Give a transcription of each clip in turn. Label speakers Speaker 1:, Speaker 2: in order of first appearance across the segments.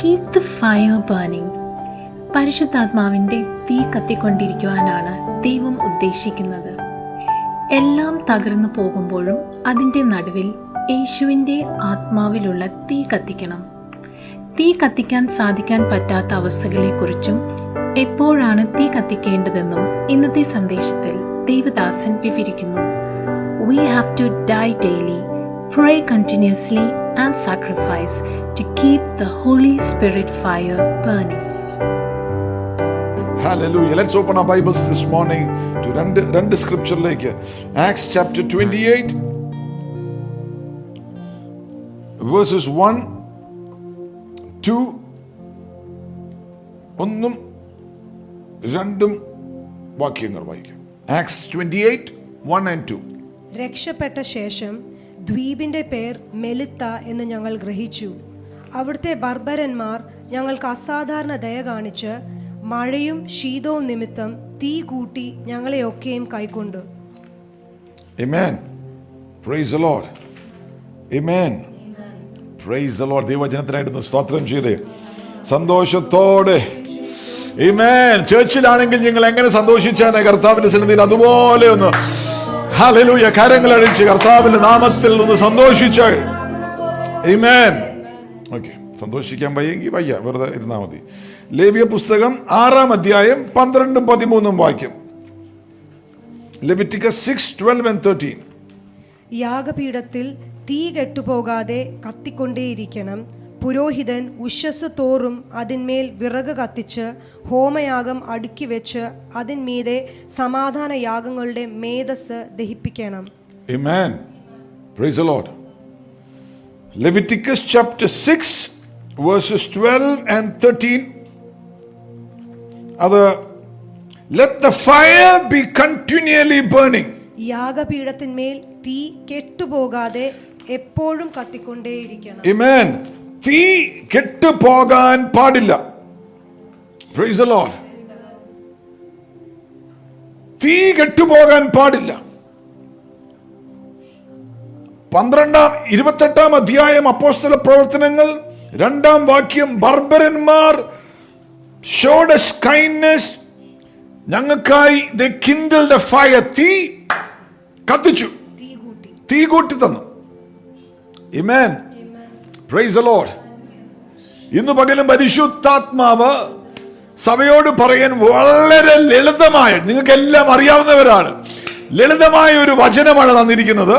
Speaker 1: Keep the fire burning പരിശുദ്ധാത്മാവിന്റെ തീ കത്തിക്കൊണ്ടിരിക്കുവാനാണ് ദൈവം ഉദ്ദേശിക്കുന്നത് എല്ലാം തകർന്നു പോകുമ്പോഴും അതിൻ്റെ നടുവിൽ യേശുവിൻ്റെ ആത്മാവിലുള്ള തീ കത്തിക്കണം തീ കത്തിക്കാൻ സാധിക്കാൻ പറ്റാത്ത അവസ്ഥകളെക്കുറിച്ചും എപ്പോഴാണ് തീ കത്തിക്കേണ്ടതെന്നും ഇന്നത്തെ സന്ദേശത്തിൽ ദേവദാസൻ വിവരിക്കുന്നു we have to die daily Pray continuously and sacrifice to keep the Holy Spirit fire burning.
Speaker 2: Hallelujah let's open ആ ബൈബിൾസ് ദിസ് മോർണിംഗ് ടു രണ്ട് രണ്ട് സ്ക്രിപ്ചറിലേക്ക് Acts chapter twenty eight verses one two ഒന്നും രണ്ടും വാക്യങ്ങൾ വായിക്കാം Acts twenty eight one and two
Speaker 3: രക്ഷപ്പെട്ട ശേഷം ദ്വീപിൻ്റെ പേർ മെലിത്ത എന്ന് ഞങ്ങൾ ഗ്രഹിച്ചു അവിടുത്തെ ബർബരന്മാർ ഞങ്ങൾക്ക് അസാധാരണ ദയ കാണിച്ച് മഴയും
Speaker 2: ശീതവും നിമിത്തം തീ കൂട്ടി ഞങ്ങളെയൊക്കെയും കൈക്കൊണ്ടു Amen. സ്തോത്രം സന്തോഷത്തോടെ ചേർച്ചിലാണെങ്കിൽ നിങ്ങൾ എങ്ങനെ സന്തോഷിച്ചാണ് കർത്താവിന്റെ സന്നിധിയിൽ അതുപോലെ ഒന്ന് ഹലലൂയ കരങ്ങളഴിച്ച് കർത്താവിന്റെ നാമത്തിൽ നിന്ന് സന്തോഷിച്ച് സന്തോഷിക്കാൻ വയ്യെങ്കിൽ വയ്യ വെറുതെ ഇരുന്നാൽ മതി ലേവ്യ പുസ്തകം ആറാം അധ്യായം പന്ത്രണ്ടും പതിമൂന്നും വാക്യം Leviticus six twelve and thirteen
Speaker 4: യാഗപീഠത്തിൽ തീ കെട്ടുപോകാതെ കത്തിക്കൊണ്ടേയിരിക്കണം പുരോഹിതൻ ഉശ്വസ് തോറും അതിന്മേൽ വിറക് കത്തിച്ച് ഹോമയാഗം അടുക്കി വെച്ച് അതിന്മീതെ സമാധാന യാഗങ്ങളുടെ medas ദഹിപ്പിക്കണം
Speaker 2: 6, 12 13 let the fire be continually burning.
Speaker 5: യാഗപീഠത്തിന്മേൽ തീ കെട്ടുപോകാതെ എപ്പോഴും കത്തിക്കൊണ്ടേയിരിക്കണം
Speaker 2: തീ കെട്ടുപോകാൻ പാടില്ല തീ കെട്ടുപോകാൻ പാടില്ല പന്ത്രണ്ടാം ഇരുപത്തെട്ടാം അധ്യായം അപ്പോസ്തല പ്രവർത്തനങ്ങൾ രണ്ടാം വാക്യം ബർബരന്മാർ ഷോഡസ് കൈൻഡ്നസ് ഞങ്ങൾക്കായി ദ കിൻഡൽഡ് ഫയർ തീ കത്തിച്ചു തീ കൂട്ടി തന്നു ഇമേൻ പ്രൈസ് ലോഡ് ഇന്ന് പകലും പരിശുദ്ധാത്മാവ് സഭയോട് പറയാൻ വളരെ ലളിതമായ നിങ്ങൾക്കെല്ലാം അറിയാവുന്നവരാണ് ലളിതമായ ഒരു വചനമാണ് തന്നിരിക്കുന്നത്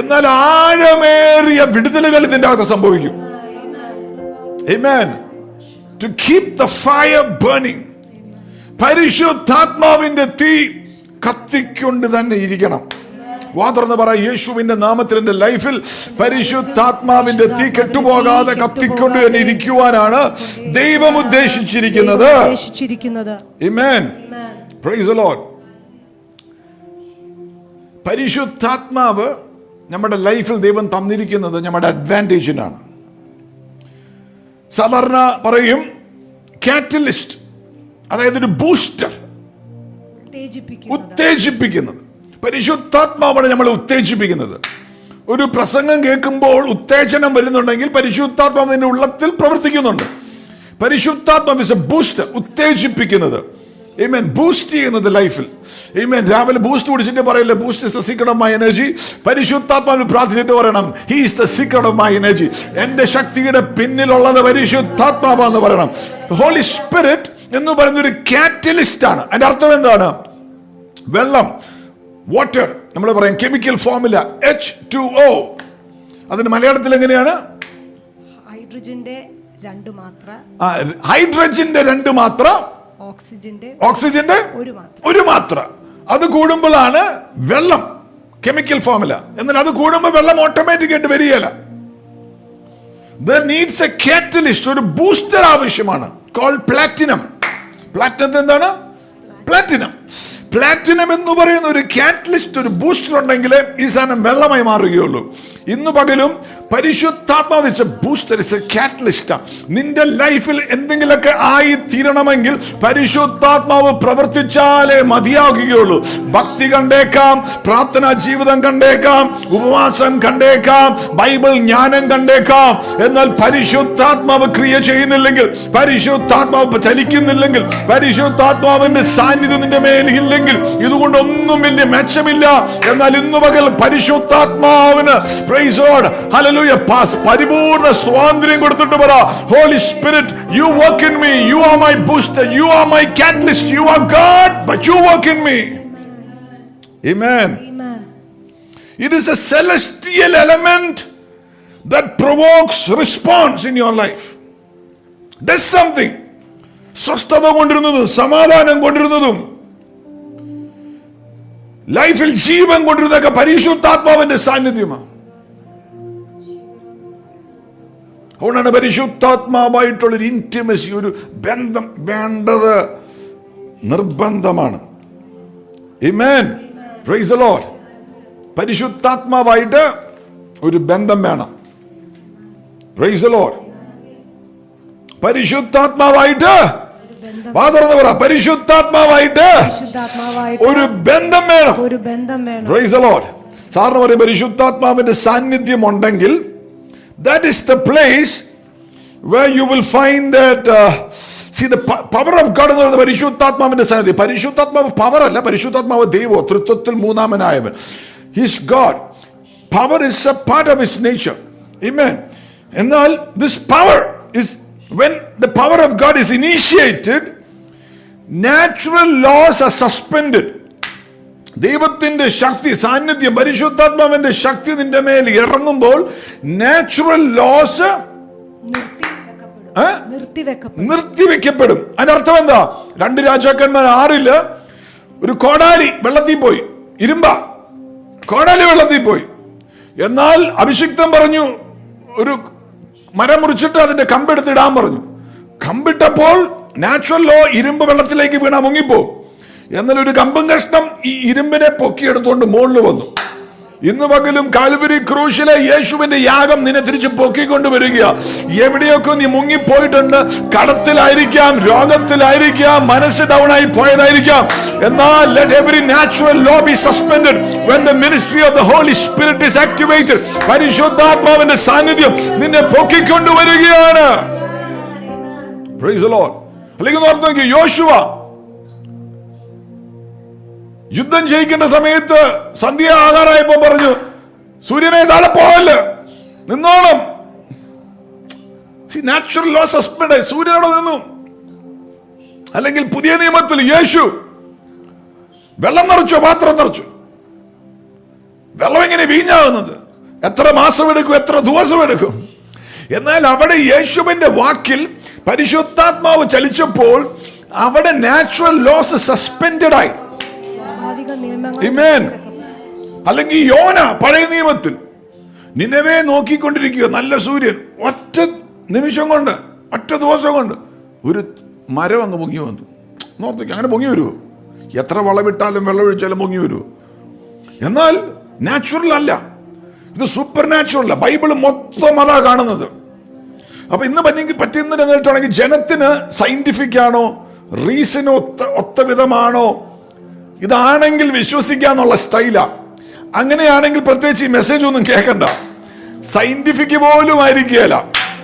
Speaker 2: എന്നാൽ ആഴമേറിയ വിടുതലുകൾ ഇതിൻ്റെ അകത്ത് സംഭവിക്കും പരിശുദ്ധാത്മാവിന്റെ തീ കത്തിക്കൊണ്ട് തന്നെ ഇരിക്കണം വാതർന്ന് പറ യേശുവിന്റെ നാമത്തിൽ എന്റെ ലൈഫിൽ പരിശുദ്ധാത്മാവിന്റെ തീ കെട്ടുപോകാതെ കത്തിക്കൊണ്ട് തന്നെ ഇരിക്കുവാനാണ് ദൈവം ഉദ്ദേശിച്ചിരിക്കുന്നത് പരിശുദ്ധാത്മാവ് നമ്മുടെ ലൈഫിൽ ദൈവം തന്നിരിക്കുന്നത് നമ്മുടെ അഡ്വാൻറ്റേജിനാണ് സാധാരണ പറയും കാറ്റലിസ്റ്റ് അതായത് ഒരു ബൂസ്റ്റർ ഉത്തേജിപ്പിക്കുന്നത് പരിശുദ്ധാത്മാവാണ് നമ്മളെ ഉത്തേജിപ്പിക്കുന്നത് ഒരു പ്രസംഗം കേൾക്കുമ്പോൾ ഉത്തേജനം വരുന്നുണ്ടെങ്കിൽ പരിശുദ്ധാത്മാവ് നിന്റെ ഉള്ളത്തിൽ പ്രവർത്തിക്കുന്നുണ്ട് പരിശുദ്ധാത്മാവ് ഇസ് എ ബൂസ്റ്റ് ഉത്തേജിപ്പിക്കുന്നത് മീൻ ബൂസ്റ്റ് ചെയ്യുന്നത് ലൈഫിൽ മീൻ രാവിലെ ബൂസ്റ്റ് കുടിച്ചിട്ട് പറയില്ല boost is the secret of my energy പരിശുദ്ധാത്മാവ് പ്രാർത്ഥിച്ചിട്ട് പറയണം he is the secret of my energy എന്റെ ശക്തിയുടെ പിന്നിലുള്ളത് പരിശുദ്ധാത്മാവാന്ന് പറയണം ഹോളി സ്പിരിറ്റ് എന്ന് പറയുന്ന ഒരു കാറ്റലിസ്റ്റ് ആണ് അതിന്റെ അർത്ഥം എന്താണ് വെള്ളം വാട്ടർ നമ്മൾ പറയും chemical formula H two O അതിന് മലയാളത്തിൽ എങ്ങനെയാണ് ഹൈഡ്രജന്റെ രണ്ട് മാത്ര ഹൈഡ്രജന്റെ രണ്ട് മാത്ര ഓക്സിജന്റെ ഓക്സിജന്റെ ഒരു മാത്ര അത് കൂടുമ്പോഴാണ് വെള്ളം കെമിക്കൽ ഫോർമുല എന്നാൽ അത് കൂടുമ്പോൾ വെള്ളം ഓട്ടോമാറ്റിക് ആയിട്ട് വരികയല്ല നീഡ്സ് എ കാറ്റലിസ്റ്റ് ഒരു ബൂസ്റ്റർ ആവശ്യമാണ് കോൾ പ്ലാറ്റിനം പ്ലാറ്റിനത്തെ എന്താണ് പ്ലാറ്റിനം പ്ലാറ്റിനം എന്ന് പറയുന്ന ഒരു കാറ്റലിസ്റ്റ് ഒരു ബൂസ്റ്റർ ഉണ്ടെങ്കിൽ ഈ സാധനം വെള്ളമായി മാറുകയുള്ളൂ ഇന്ന് പകലും പരിശുദ്ധാത്മാവ് it's a booster it's a catalyst നിന്റെ ലൈഫിൽ എന്തെങ്കിലുമൊക്കെ ആയി തീരണമെങ്കിൽ പരിശുദ്ധാത്മാവ് പ്രവർത്തിച്ചാലേ മതിയാകുകയുള്ളൂ ഭക്തി കണ്ടേക്കാം പ്രാർത്ഥനാ ജീവിതം കണ്ടേക്കാം ഉപവാസം കണ്ടേക്കാം ബൈബിൾ ജ്ഞാനം കണ്ടേക്കാം എന്നാൽ പരിശുദ്ധാത്മാവ് ക്രിയ ചെയ്യുന്നില്ലെങ്കിൽ പരിശുദ്ധാത്മാവ് ചലിക്കുന്നില്ലെങ്കിൽ പരിശുദ്ധാത്മാവിന്റെ സാന്നിധ്യം നിന്റെ മേലില്ലെങ്കിൽ ഇതുകൊണ്ടൊന്നും വലിയ മെച്ചമില്ല എന്നാൽ ഇന്നു പകൽ പരിശുദ്ധാത്മാവിന് പ്രൈസോട് ഹലലു ഹല്ലേലൂയ സ്വാതന്ത്ര്യം കൊടുത്തിട്ട് പറ Holy Spirit you work in me you are my booster you are my catalyst you are God you work in me Amen. Amen. It is a celestial element that provokes response in your life. something. സ്വസ്ഥത കൊണ്ടിരുന്നതും സമാധാനം കൊണ്ടിരുന്നതും ലൈഫിൽ ജീവൻ കൊണ്ടിരുന്നതൊക്കെ പരിശുദ്ധാത്മാവിന്റെ സാന്നിധ്യമാണ് അതുകൊണ്ടാണ് പരിശുദ്ധാത്മാവായിട്ടുള്ളൊരു intimacy ഒരു ബന്ധം വേണ്ടത് നിർബന്ധമാണ് ഇമേൻ പ്രൈസ് പരിശുദ്ധാത്മാവായിട്ട് ഒരു ബന്ധം വേണം പ്രൈസ് പരിശുദ്ധാത്മാവായിട്ട് പരിശുദ്ധാത്മാവായിട്ട് ഒരു ബന്ധം വേണം ഒരു ബന്ധം വേണം സാറിന് പറയും പരിശുദ്ധാത്മാവിന്റെ സാന്നിധ്യം ഉണ്ടെങ്കിൽ That is the place where you will find that. Uh, see the power of God എന്ന് പറയുന്നത് പരിശുദ്ധാത്മാവിന്റെ സന്നിധി പരിശുദ്ധാത്മാവ് പവർ അല്ല പരിശുദ്ധാത്മാവ് ദൈവോ തൃത്വത്തിൽ മൂന്നാമനായവൻ his God power is a part of his nature ഇമേൻ എന്നാൽ this power is when the power of God is initiated natural laws are suspended ദൈവത്തിന്റെ ശക്തി സാന്നിധ്യം പരിശുദ്ധാത്മാവിന്റെ ശക്തി നിന്റെ മേൽ ഇറങ്ങുമ്പോൾ നാച്ചുറൽ ലോസ് നിർത്തിവെക്കപ്പെടും അതിന്റെ അർത്ഥം എന്താ രണ്ട് രാജാക്കന്മാർ ആറില് ഒരു കോടാലി വെള്ളത്തിൽ പോയി ഇരുമ്പ കോടാലി വെള്ളത്തിൽ പോയി എന്നാൽ അഭിഷിക്തം പറഞ്ഞു ഒരു മരം മുറിച്ചിട്ട് അതിന്റെ കമ്പെടുത്തിടാൻ പറഞ്ഞു കമ്പിട്ടപ്പോൾ നാച്ചുറൽ ലോ ഇരുമ്പ് വെള്ളത്തിലേക്ക് വീണാ മുങ്ങിപ്പോകും എന്നാൽ ഒരു കമ്പം കഷ്ണം ഈ ഇരുമ്പിനെ പൊക്കിയെടുത്തുകൊണ്ട് മുകളിൽ വന്നു ഇന്ന് പകലും കാൽവരി ക്രൂശിലെ യേശുവിന്റെ യാഗം നിന്നെ തിരിച്ച് പൊക്കിക്കൊണ്ട് വരിക എവിടെയൊക്കെ നീ മുങ്ങിപ്പോയിട്ടുണ്ട് കടത്തിലായിരിക്കാം രോഗത്തിലായിരിക്കാം മനസ്സ് ഡൗൺ ആയി പോയതായിരിക്കാം എന്നാൽ let every natural law be suspended when the ministry of the holy spirit is activated പരിശുദ്ധാത്മാവിന്റെ സാന്നിധ്യം നിന്നെ പൊക്കിക്കൊണ്ട് വരികയാണ് അല്ലെങ്കിൽ യോശുവ യുദ്ധം ജയിക്കേണ്ട സമയത്ത് സന്ധ്യ ആകാറായപ്പോ പറഞ്ഞു സൂര്യനെ താഴെ പോകല്ല് നിന്നോളം നാച്ചുറൽ ലോ സസ്പെൻഡ് സൂര്യനോട് നിന്നു അല്ലെങ്കിൽ പുതിയ നിയമത്തിൽ യേശു വെള്ളം നിറച്ചു പാത്രം നിറച്ചു വെള്ളം എങ്ങനെ വീഞ്ഞാകുന്നത് എത്ര മാസം എടുക്കും എത്ര ദിവസം എടുക്കും എന്നാൽ അവിടെ യേശുവിന്റെ വാക്കിൽ പരിശുദ്ധാത്മാവ് ചലിച്ചപ്പോൾ അവിടെ നാച്ചുറൽ ലോസ് സസ്പെൻഡഡ് ആയി ഇമേൻ അല്ലെങ്കിൽ യോന പഴയ നിയമത്തിൽ നിന്നവേ നോക്കിക്കൊണ്ടിരിക്കുക നല്ല സൂര്യൻ ഒറ്റ നിമിഷം കൊണ്ട് ഒറ്റ ദിവസം കൊണ്ട് ഒരു മരം അങ്ങ് പൊങ്ങി വന്നു നോർത്തേക്ക് അങ്ങനെ പൊങ്ങി വരുമോ എത്ര വളമിട്ടാലും വെള്ളമൊഴിച്ചാലും പൊങ്ങി വരുമോ എന്നാൽ നാച്ചുറൽ അല്ല ഇത് സൂപ്പർ നാച്ചുറൽ ബൈബിൾ മൊത്തം അതാ കാണുന്നത് അപ്പൊ ഇന്ന് പറ്റിയെങ്കിൽ പറ്റുന്ന ജനത്തിന് സയന്റിഫിക് ആണോ റീസന് ഒത്ത ഒത്ത വിധമാണോ ഇതാണെങ്കിൽ വിശ്വസിക്കാന്നുള്ള സ്റ്റൈലാ അങ്ങനെയാണെങ്കിൽ പ്രത്യേകിച്ച് ഈ മെസ്സേജ് ഒന്നും കേൾക്കണ്ട സയന്റിഫിക് പോലും ആയിരിക്കുകയല്ല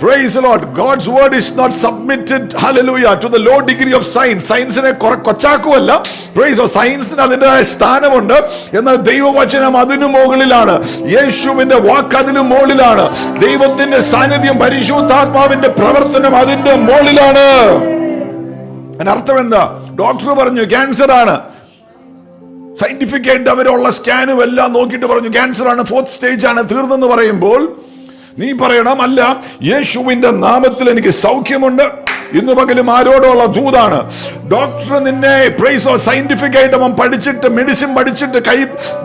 Speaker 2: praise Lord God's word is not submitted hallelujah to the low degree of science സയൻസിനെ കുറെ കൊച്ചാക്കുമല്ല പ്രൈസ് സയൻസിന് അതിൻ്റെതായ സ്ഥാനമുണ്ട് എന്നാൽ ദൈവവചനം അതിനു മുകളിലാണ് യേശുവിന്റെ വാക്ക് അതിനു മുകളിലാണ് ദൈവത്തിന്റെ സാന്നിധ്യം പരിശുദ്ധാത്മാവിന്റെ പ്രവർത്തനം അതിന്റെ മുകളിലാണ് അർത്ഥം എന്താ ഡോക്ടർ പറഞ്ഞു ക്യാൻസർ ആണ് സയന്റിഫിക് ആയിട്ട് അവരുള്ള സ്കാനും എല്ലാം നോക്കിയിട്ട് പറഞ്ഞു ക്യാൻസർ ആണ് ഫോർത്ത് സ്റ്റേജ് ആണ് തീർന്നെന്ന് പറയുമ്പോൾ നീ പറയണം അല്ല യേശുവിന്റെ നാമത്തിൽ എനിക്ക് സൗഖ്യമുണ്ട് ഇന്ന് പകലും ആരോടുള്ള ദൂതാണ് ഡോക്ടർ നിന്നെ പ്രൈസ് ഓർ സയന്റിഫിക് ആയിട്ട് അവൻ പഠിച്ചിട്ട് മെഡിസിൻ പഠിച്ചിട്ട് കൈ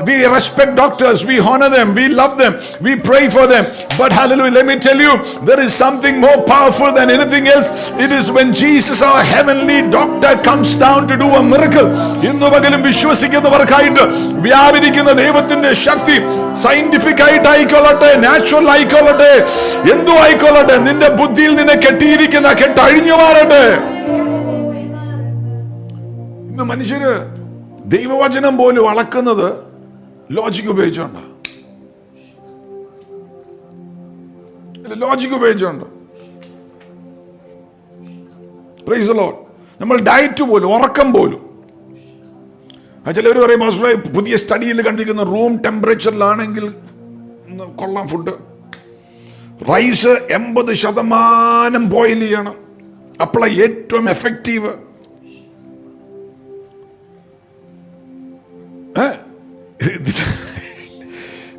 Speaker 2: we respect doctors we honour them we love them we pray for them but hallelujah let me tell you there is something more powerful than anything else it is when Jesus our heavenly doctor comes down to do a miracle ഇന്നു പകലും വിശ്വസിക്കുന്നവർക്കായിട്ട് വ്യാപരിക്കുന്ന ദൈവത്തിന്റെ ശക്തി scientific ആയിട്ട് ആയിക്കൊള്ളട്ടെ natural ആയിക്കൊള്ളട്ടെ എന്തു ആയിക്കൊള്ളട്ടെ നിന്റെ ബുദ്ധിയിൽ നിന്നെ കെട്ടിയിരിക്കുന്ന കെട്ടഴിഞ്ഞു മാറട്ടെ ഇന്ന് മനുഷ്യര് ദൈവവചനം പോലും അളക്കുന്നത് ലോജിക് ഉപയോഗിച്ചുകൊണ്ടാണ് ലോജിക് ഉപയോഗിച്ചുകൊണ്ട് പ്രൈസ് നമ്മൾ ഡയറ്റ് പോലും ഉറക്കം പോലും ചിലവർ പറയും മാസ്റ്റർ പുതിയ സ്റ്റഡിയിൽ കണ്ടിരിക്കുന്ന റൂം ടെമ്പറേച്ചറിലാണെങ്കിൽ കൊള്ളാം ഫുഡ് റൈസ് എൺപത് ശതമാനം ബോയിൽ ചെയ്യണം അപ്പോഴാണ് ഏറ്റവും എഫക്റ്റീവ്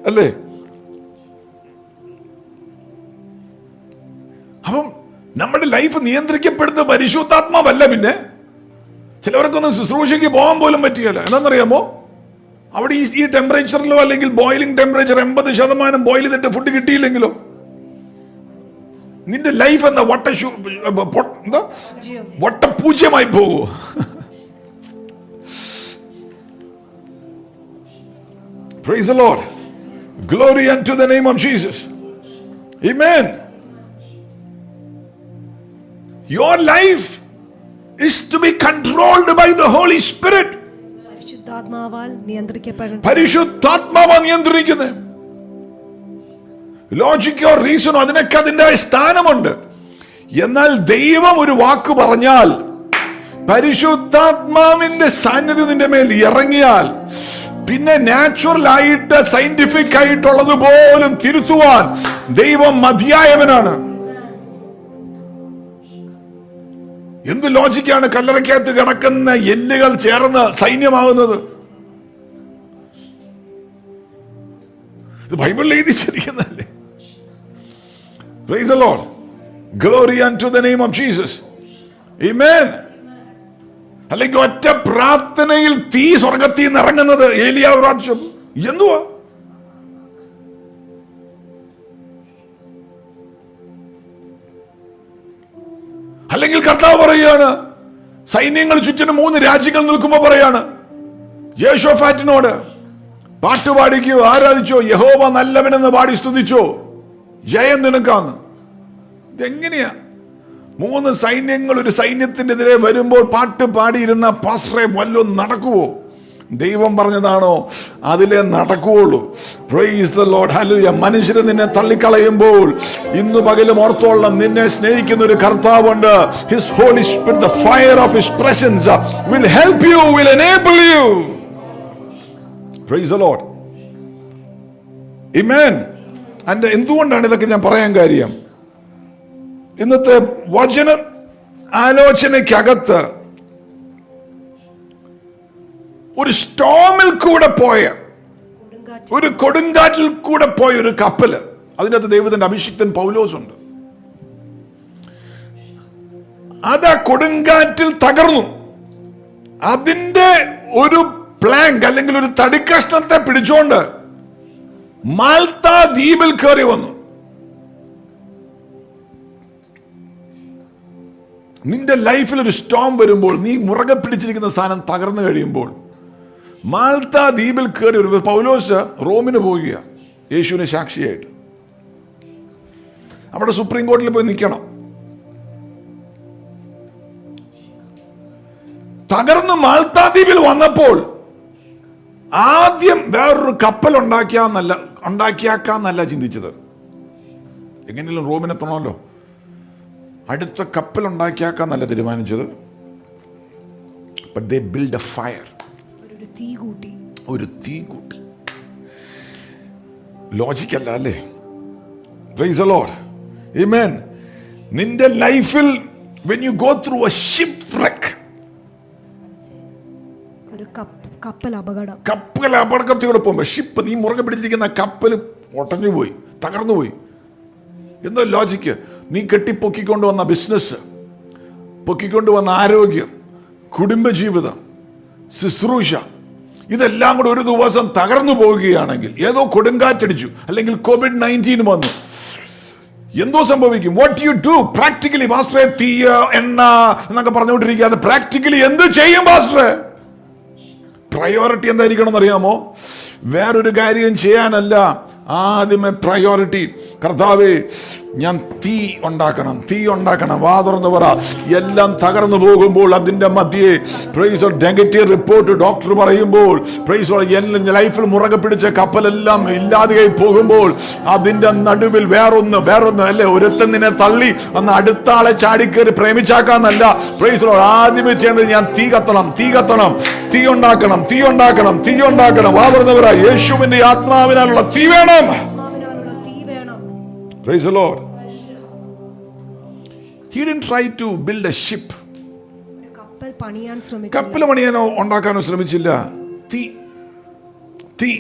Speaker 2: അല്ലേ അപ്പം നമ്മുടെ ലൈഫ് നിയന്ത്രിക്കപ്പെടുന്ന പരിശുദ്ധാത്മാവല്ല പിന്നെ ചിലവർക്കൊന്നും ശുശ്രൂഷയ്ക്ക് പോകാൻ പോലും പറ്റുകയില്ല എന്താണെന്നറിയാമോ അവിടെ ഈ ടെമ്പറേച്ചറിലോ അല്ലെങ്കിൽ ബോയിലിംഗ് ടെമ്പറേച്ചർ എൺപത് ശതമാനം ബോയിൽ ചെയ്തിട്ട് ഫുഡ് കിട്ടിയില്ലെങ്കിലോ നിന്റെ ലൈഫ് എന്താ വട്ട എന്താ വട്ടപൂജ്യമായി പോകുമോ Praise the Lord. Glory unto the name of Jesus. Amen. Your life is to be controlled by the Holy Spirit. പരിശുദ്ധാത്മാവാൽ നിയന്ത്രിക്കുന്നത് ലോജിക്കോ റീസണോ അതിനൊക്കെ അതിൻ്റെ സ്ഥാനമുണ്ട് എന്നാൽ ദൈവം ഒരു വാക്ക് പറഞ്ഞാൽ പരിശുദ്ധാത്മാവിന്റെ സാന്നിധ്യം നിന്റെ മേൽ ഇറങ്ങിയാൽ പിന്നെ നാച്ചുറൽ ആയിട്ട് സയന്റിഫിക് ആയിട്ടുള്ളത് പോലും തിരുത്തുവാൻ ദൈവം മതിയായവനാണ് എന്ത് ലോജിക്കാണ് കല്ലറയ്ക്കകത്ത് കിടക്കുന്ന എല്ലുകൾ ചേർന്ന് സൈന്യമാകുന്നത് ബൈബിളിൽ എഴുതിച്ചിരിക്കുന്നല്ലേ glory and to the name of Jesus Amen. അല്ലെങ്കിൽ ഒറ്റ പ്രാർത്ഥനയിൽ തീ സ്വർഗത്തിൽ നിന്ന് ഇറങ്ങുന്നത് ഏലിയ പ്രാവശ്യം എന്തുവാ അല്ലെങ്കിൽ കർത്താവ് പറയുകയാണ് സൈന്യങ്ങൾ ചുറ്റിനും മൂന്ന് രാജ്യങ്ങൾ നിൽക്കുമ്പോൾ പറയാണ് യേശോഫാറ്റിനോട് പാട്ടുപാടിക്കോ ആരാധിച്ചോ യഹോവ നല്ലവനെന്ന് പാടി സ്തുതിച്ചോ ജയം നിനക്കാന്ന് ഇതെങ്ങനെയാ മൂന്ന് സൈന്യങ്ങൾ ഒരു സൈന്യത്തിനെതിരെ വരുമ്പോൾ പാട്ട് പാടിയിരുന്ന പാസ്റ്ററെ വല്ലതും നടക്കുവോ ദൈവം പറഞ്ഞതാണോ അതിലെ നടക്കുകയുള്ളൂ പ്രൈസ് മനുഷ്യർ നിന്നെ തള്ളിക്കളയുമ്പോൾ ഇന്ന് പകലും ഓർത്തോളം നിന്നെ സ്നേഹിക്കുന്ന ഒരു കർത്താവുണ്ട് his Holy Spirit the fire of his presence will help you will enable you praise the Lord amen എൻ്റെ എന്തുകൊണ്ടാണ് ഇതൊക്കെ ഞാൻ പറയാൻ കാര്യം ഇന്നത്തെ വചന ആലോചനയ്ക്കകത്ത് ഒരു സ്റ്റോമിൽ കൂടെ പോയ ഒരു കൊടുങ്കാറ്റിൽ കൂടെ പോയ ഒരു കപ്പല് അതിനകത്ത് ദൈവത്തിന്റെ അഭിഷിക്തൻ പൗലോസ് ഉണ്ട് അത് ആ കൊടുങ്കാറ്റിൽ തകർന്നു അതിന്റെ ഒരു പ്ലാങ്ക് അല്ലെങ്കിൽ ഒരു തടിക്കഷ്ണത്തെ പിടിച്ചോണ്ട് മാൽത്ത ദ്വീപിൽ കയറി വന്നു നിന്റെ ലൈഫിൽ ഒരു സ്റ്റോം വരുമ്പോൾ നീ മുറകെ പിടിച്ചിരിക്കുന്ന സാധനം തകർന്നു കഴിയുമ്പോൾ മാൾത്ത ദ്വീപിൽ കയറി ഒരു പൗലോസ് റോമിന് പോവുക യേശുവിന് സാക്ഷിയായിട്ട് അവിടെ സുപ്രീം കോടതിയിൽ പോയി നിൽക്കണം തകർന്ന് മാൾത്താ ദ്വീപിൽ വന്നപ്പോൾ ആദ്യം വേറൊരു കപ്പൽ ഉണ്ടാക്കിയാന്നല്ല ഉണ്ടാക്കിയാക്കാന്നല്ല ചിന്തിച്ചത് എങ്ങനെയും റോമിനെത്തണമല്ലോ അടുത്ത നല്ല തീരുമാനിച്ചത് but they build a fire ഒരു തീ കൂട്ടി ലോജിക്കല്ല അല്ലേ പ്രൈസ് ലോഡ് ഇമേൻ നിന്റെ ലൈഫിൽ when you go through a shipwreck കപ്പൽ അപകടം കപ്പൽ അപകടത്തിലൂടെ പോകുമ്പോൾ ഷിപ്പ് നീ മുറുകെ പിടിച്ചിരിക്കുന്ന കപ്പൽ ഒട്ടഞ്ഞു പോയി തകർന്നു പോയി എന്തോ ലോജിക്ക് നീ വന്ന ബിസിനസ് വന്ന ആരോഗ്യം കുടുംബജീവിതം ശുശ്രൂഷ ഇതെല്ലാം കൂടെ ഒരു ദിവസം തകർന്നു പോവുകയാണെങ്കിൽ ഏതോ കൊടുങ്കാറ്റടിച്ചു അല്ലെങ്കിൽ കോവിഡ് നയൻറ്റീൻ വന്നു എന്തോ സംഭവിക്കും വാട്ട് യു ഡു പ്രാക്ടിക്കലി മാസ്റ്ററെ തീയ എണ്ണ എന്നൊക്കെ പറഞ്ഞുകൊണ്ടിരിക്കാതെ പ്രാക്ടിക്കലി എന്ത് ചെയ്യും മാസ്റ്ററെ പ്രയോറിറ്റി എന്തായിരിക്കണം എന്നറിയാമോ വേറൊരു കാര്യം ചെയ്യാനല്ല ആദ്യമേ പ്രയോറിറ്റി കർത്താവേ ഞാൻ തീ ഉണ്ടാക്കണം തീ ഉണ്ടാക്കണം വാ തുറന്ന് പറ എല്ലാം തകർന്നു പോകുമ്പോൾ അതിന്റെ മധ്യേ പ്രൈസ് നെഗറ്റീവ് റിപ്പോർട്ട് ഡോക്ടർ പറയുമ്പോൾ പ്രൈസ് എല്ലാം ലൈഫിൽ മുറകെ പിടിച്ച കപ്പലെല്ലാം ഇല്ലാതെയായി പോകുമ്പോൾ അതിന്റെ നടുവിൽ വേറൊന്ന് വേറൊന്ന് അല്ലെ ഒരുത്തൻ നിന്നെ തള്ളി അന്ന് അടുത്ത ആളെ ചാടിക്കേറി പ്രേമിച്ചാക്കാന്നല്ല പ്രൈസ് ആദ്യമേ ചെയ്യേണ്ടത് ഞാൻ തീ കത്തണം തീ കത്തണം തീ ഉണ്ടാക്കണം തീ ഉണ്ടാക്കണം തീ ഉണ്ടാക്കണം വാ തുറന്നവരാ യേശുവിന്റെ ആത്മാവിനാലുള്ള തീ വേണം Praise the Lord. He didn't try to build a ship കപ്പൽ പണിയാനോ ഉണ്ടാക്കാനോ ശ്രമിച്ചില്ല തീ തീ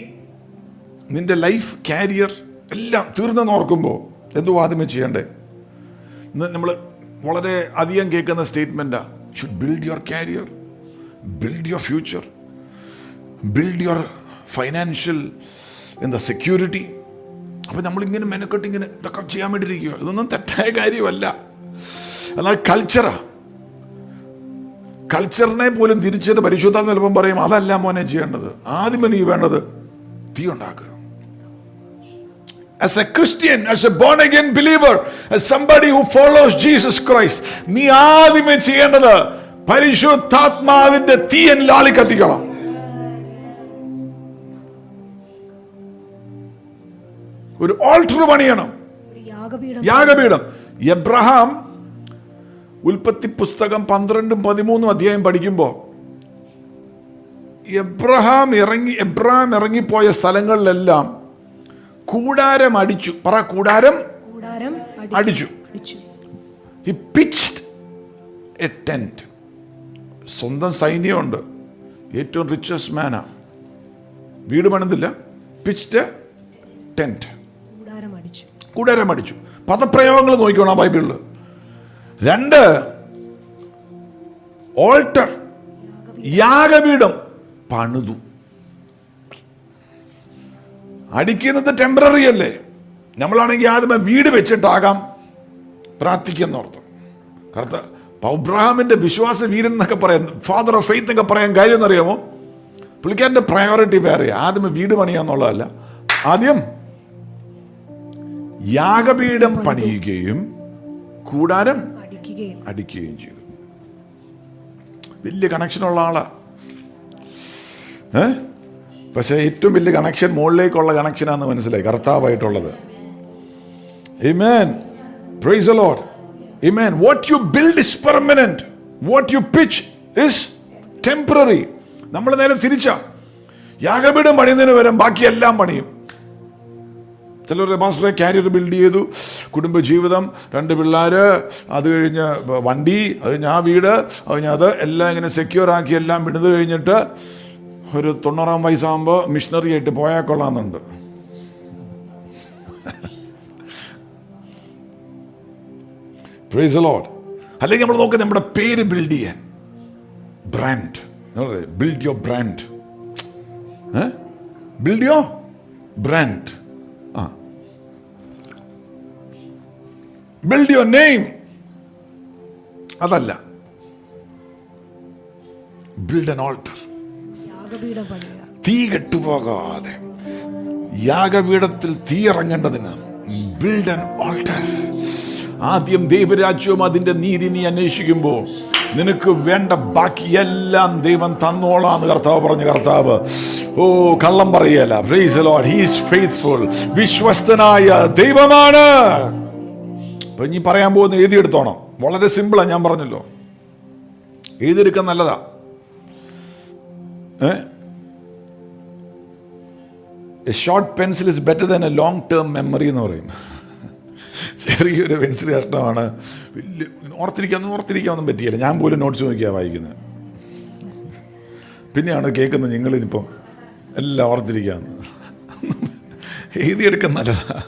Speaker 2: നിന്റെ ലൈഫ് കാരിയർ എല്ലാം തീർന്നെന്ന് ഓർക്കുമ്പോൾ എന്തു ആദ്യമേ ചെയ്യണ്ടേ നമ്മൾ വളരെ അധികം കേൾക്കുന്ന സ്റ്റേറ്റ്മെൻറ്റാണ് should build your career build your future build your financial എന്താ സെക്യൂരിറ്റി അപ്പോൾ നമ്മളിങ്ങനെ മെനക്കെട്ട് ഇങ്ങനെ ഇതൊക്കെ ചെയ്യാൻ വേണ്ടിയിരിക്കുക ഇതൊന്നും തെറ്റായ കാര്യമല്ല എന്നാൽ കൾച്ചറാ കൾച്ചറിനെ പോലും തിരിച്ചത് പരിശുദ്ധാൽ നിലപ്പം പറയും അതല്ല മോനെ ചെയ്യേണ്ടത് ആദ്യമേ നീ വേണ്ടത് തീ ഉണ്ടാക്കുക as a Christian as a born again believer somebody who follows Jesus Christ നീ ഒരു ഓൾട്ടർ പണിയണം യാഗപീഠം എബ്രഹാം ഉൽപ്പത്തി പുസ്തകം പന്ത്രണ്ടും പതിമൂന്നും അധ്യായം പഠിക്കുമ്പോൾ എബ്രഹാം ഇറങ്ങി എബ്രഹാം ഇറങ്ങിപ്പോയ സ്ഥലങ്ങളിലെല്ലാം കൂടാരം അടിച്ചു പറ കൂടാരം അടിച്ചു ഹി പിച്ച്ഡ് എ സ്വന്തം സൈന്യമുണ്ട് ഏറ്റവും റിച്ചസ്റ്റ് മാനാ വീട് പണിതില്ല പിച്ച്ഡ് ടെൻറ്റ് കൂടാരം അടിച്ചു പദപ്രയോഗങ്ങൾ നോക്കിക്കോണം ആ ബൈബിളിൽ രണ്ട് ഓൾട്ടർ യാഗപീഠം പണിതു അടിക്കുന്നത് ടെമ്പററി അല്ലേ നമ്മളാണെങ്കിൽ ആദ്യമേ വീട് വെച്ചിട്ടാകാം പ്രാർത്ഥിക്കുന്നോർത്ത് കറുത്ത പൗബ്രഹാമിൻ്റെ വിശ്വാസ വീരൻ എന്നൊക്കെ പറയാൻ ഫാദർ ഓഫ് ഫെയ്ത്ത് എന്നൊക്കെ പറയാൻ കാര്യം എന്നറിയാമോ പുള്ളിക്കാരൻ്റെ പ്രയോറിറ്റി വേറെ ആദ്യമേ വീട് പണിയാന്നുള്ളതല്ല ആദ്യം യാഗപീഠം പണിയുകയും കൂടാരം അടിക്കുകയും അടിക്കുകയും ചെയ്തു വലിയ കണക്ഷനുള്ള ആളാ പക്ഷേ ഏറ്റവും വലിയ കണക്ഷൻ മുകളിലേക്കുള്ള കണക്ഷനാന്ന് മനസ്സിലായി കർത്താവായിട്ടുള്ളത് amen praise Lord amen what you build is permanent what you pitch is temporary നമ്മൾ നേരെ തിരിച്ച യാഗപീഠം പണിയുന്നതിന് വരും ബാക്കിയെല്ലാം പണിയും ചിലർ മാസ്റ്ററെ ക്യാരിയർ ബിൽഡ് ചെയ്തു കുടുംബജീവിതം രണ്ട് പിള്ളേർ അത് കഴിഞ്ഞ് വണ്ടി അത് കഴിഞ്ഞ് ആ വീട് അത് കഴിഞ്ഞ് അത് എല്ലാം ഇങ്ങനെ സെക്യൂർ ആക്കി എല്ലാം വിടുന്നത് കഴിഞ്ഞിട്ട് ഒരു തൊണ്ണൂറാം വയസ്സാകുമ്പോൾ മിഷണറി ആയിട്ട് പോയാൽ കൊള്ളാമെന്നുണ്ട് അല്ലെങ്കിൽ നമ്മൾ നോക്കുക നമ്മുടെ പേര് ബിൽഡ് ചെയ്യാൻ brand build your brand build your brand build your name അതല്ല ബിൽഡ് എൻ ഓൾട്ടർ തീ കെട്ടുപോകാതെ യാഗപീഠത്തിൽ തീ ഇറങ്ങേണ്ടതിന് ബിൽഡ് എൻ ഓൾട്ടർ ആദ്യം ദൈവരാജ്യവും അതിന്റെ നീതി നീ അന്വേഷിക്കുമ്പോൾ നിനക്ക് വേണ്ട ബാക്കി എല്ലാം ദൈവം തന്നോളാന്ന് കർത്താവ് പറഞ്ഞു കർത്താവ് ഓ കള്ളം പറയല ഹീസ് ഫെയ്ത്ത്ഫുൾ വിശ്വസ്തനായ ദൈവമാണ് അപ്പം ഇനി പറയാൻ പോകുന്ന എഴുതിയെടുത്തോണം വളരെ സിമ്പിളാണ് ഞാൻ പറഞ്ഞല്ലോ എഴുതിയെടുക്കാൻ നല്ലതാ a short pencil is better than a long term memory എന്ന് പറയും ചെറിയൊരു പെൻസിൽ കഷ്ടമാണ് വലിയ ഓർത്തിരിക്കാൻ ഓർത്തിരിക്കാനൊന്നും പറ്റിയില്ല ഞാൻ പോലും നോട്ട്സ് നോക്കിയാണ് വായിക്കുന്നത് പിന്നെയാണ് കേൾക്കുന്നത് നിങ്ങളിതിപ്പം എല്ലാം ഓർത്തിരിക്കാമെന്ന് എഴുതിയെടുക്കുന്നല്ലതാണ്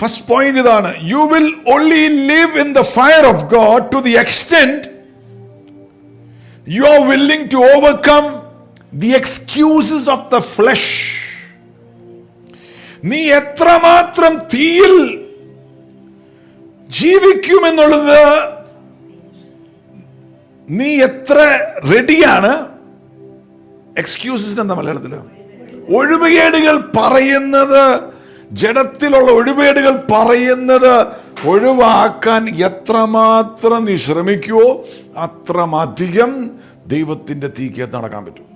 Speaker 2: ഫസ്റ്റ് പോയിന്റ് ഇതാണ് you will only live in the fire of God to the extent you are willing to overcome the excuses of the flesh നീ എത്രമാത്രം തീയിൽ ജീവിക്കുമെന്നുള്ളത് നീ എത്ര റെഡിയാണ് എക്സ്ക്യൂസസിന് എന്താ മലയാളത്തിൽ ഒഴിവുകേടുകൾ പറയുന്നത് ജഡത്തിലുള്ള ഒഴിവേടുകൾ പറയുന്നത് ഒഴിവാക്കാൻ എത്രമാത്രം നീ ശ്രമിക്കുവോ അത്രമധികം ദൈവത്തിന്റെ തീക്ക് നടക്കാൻ പറ്റും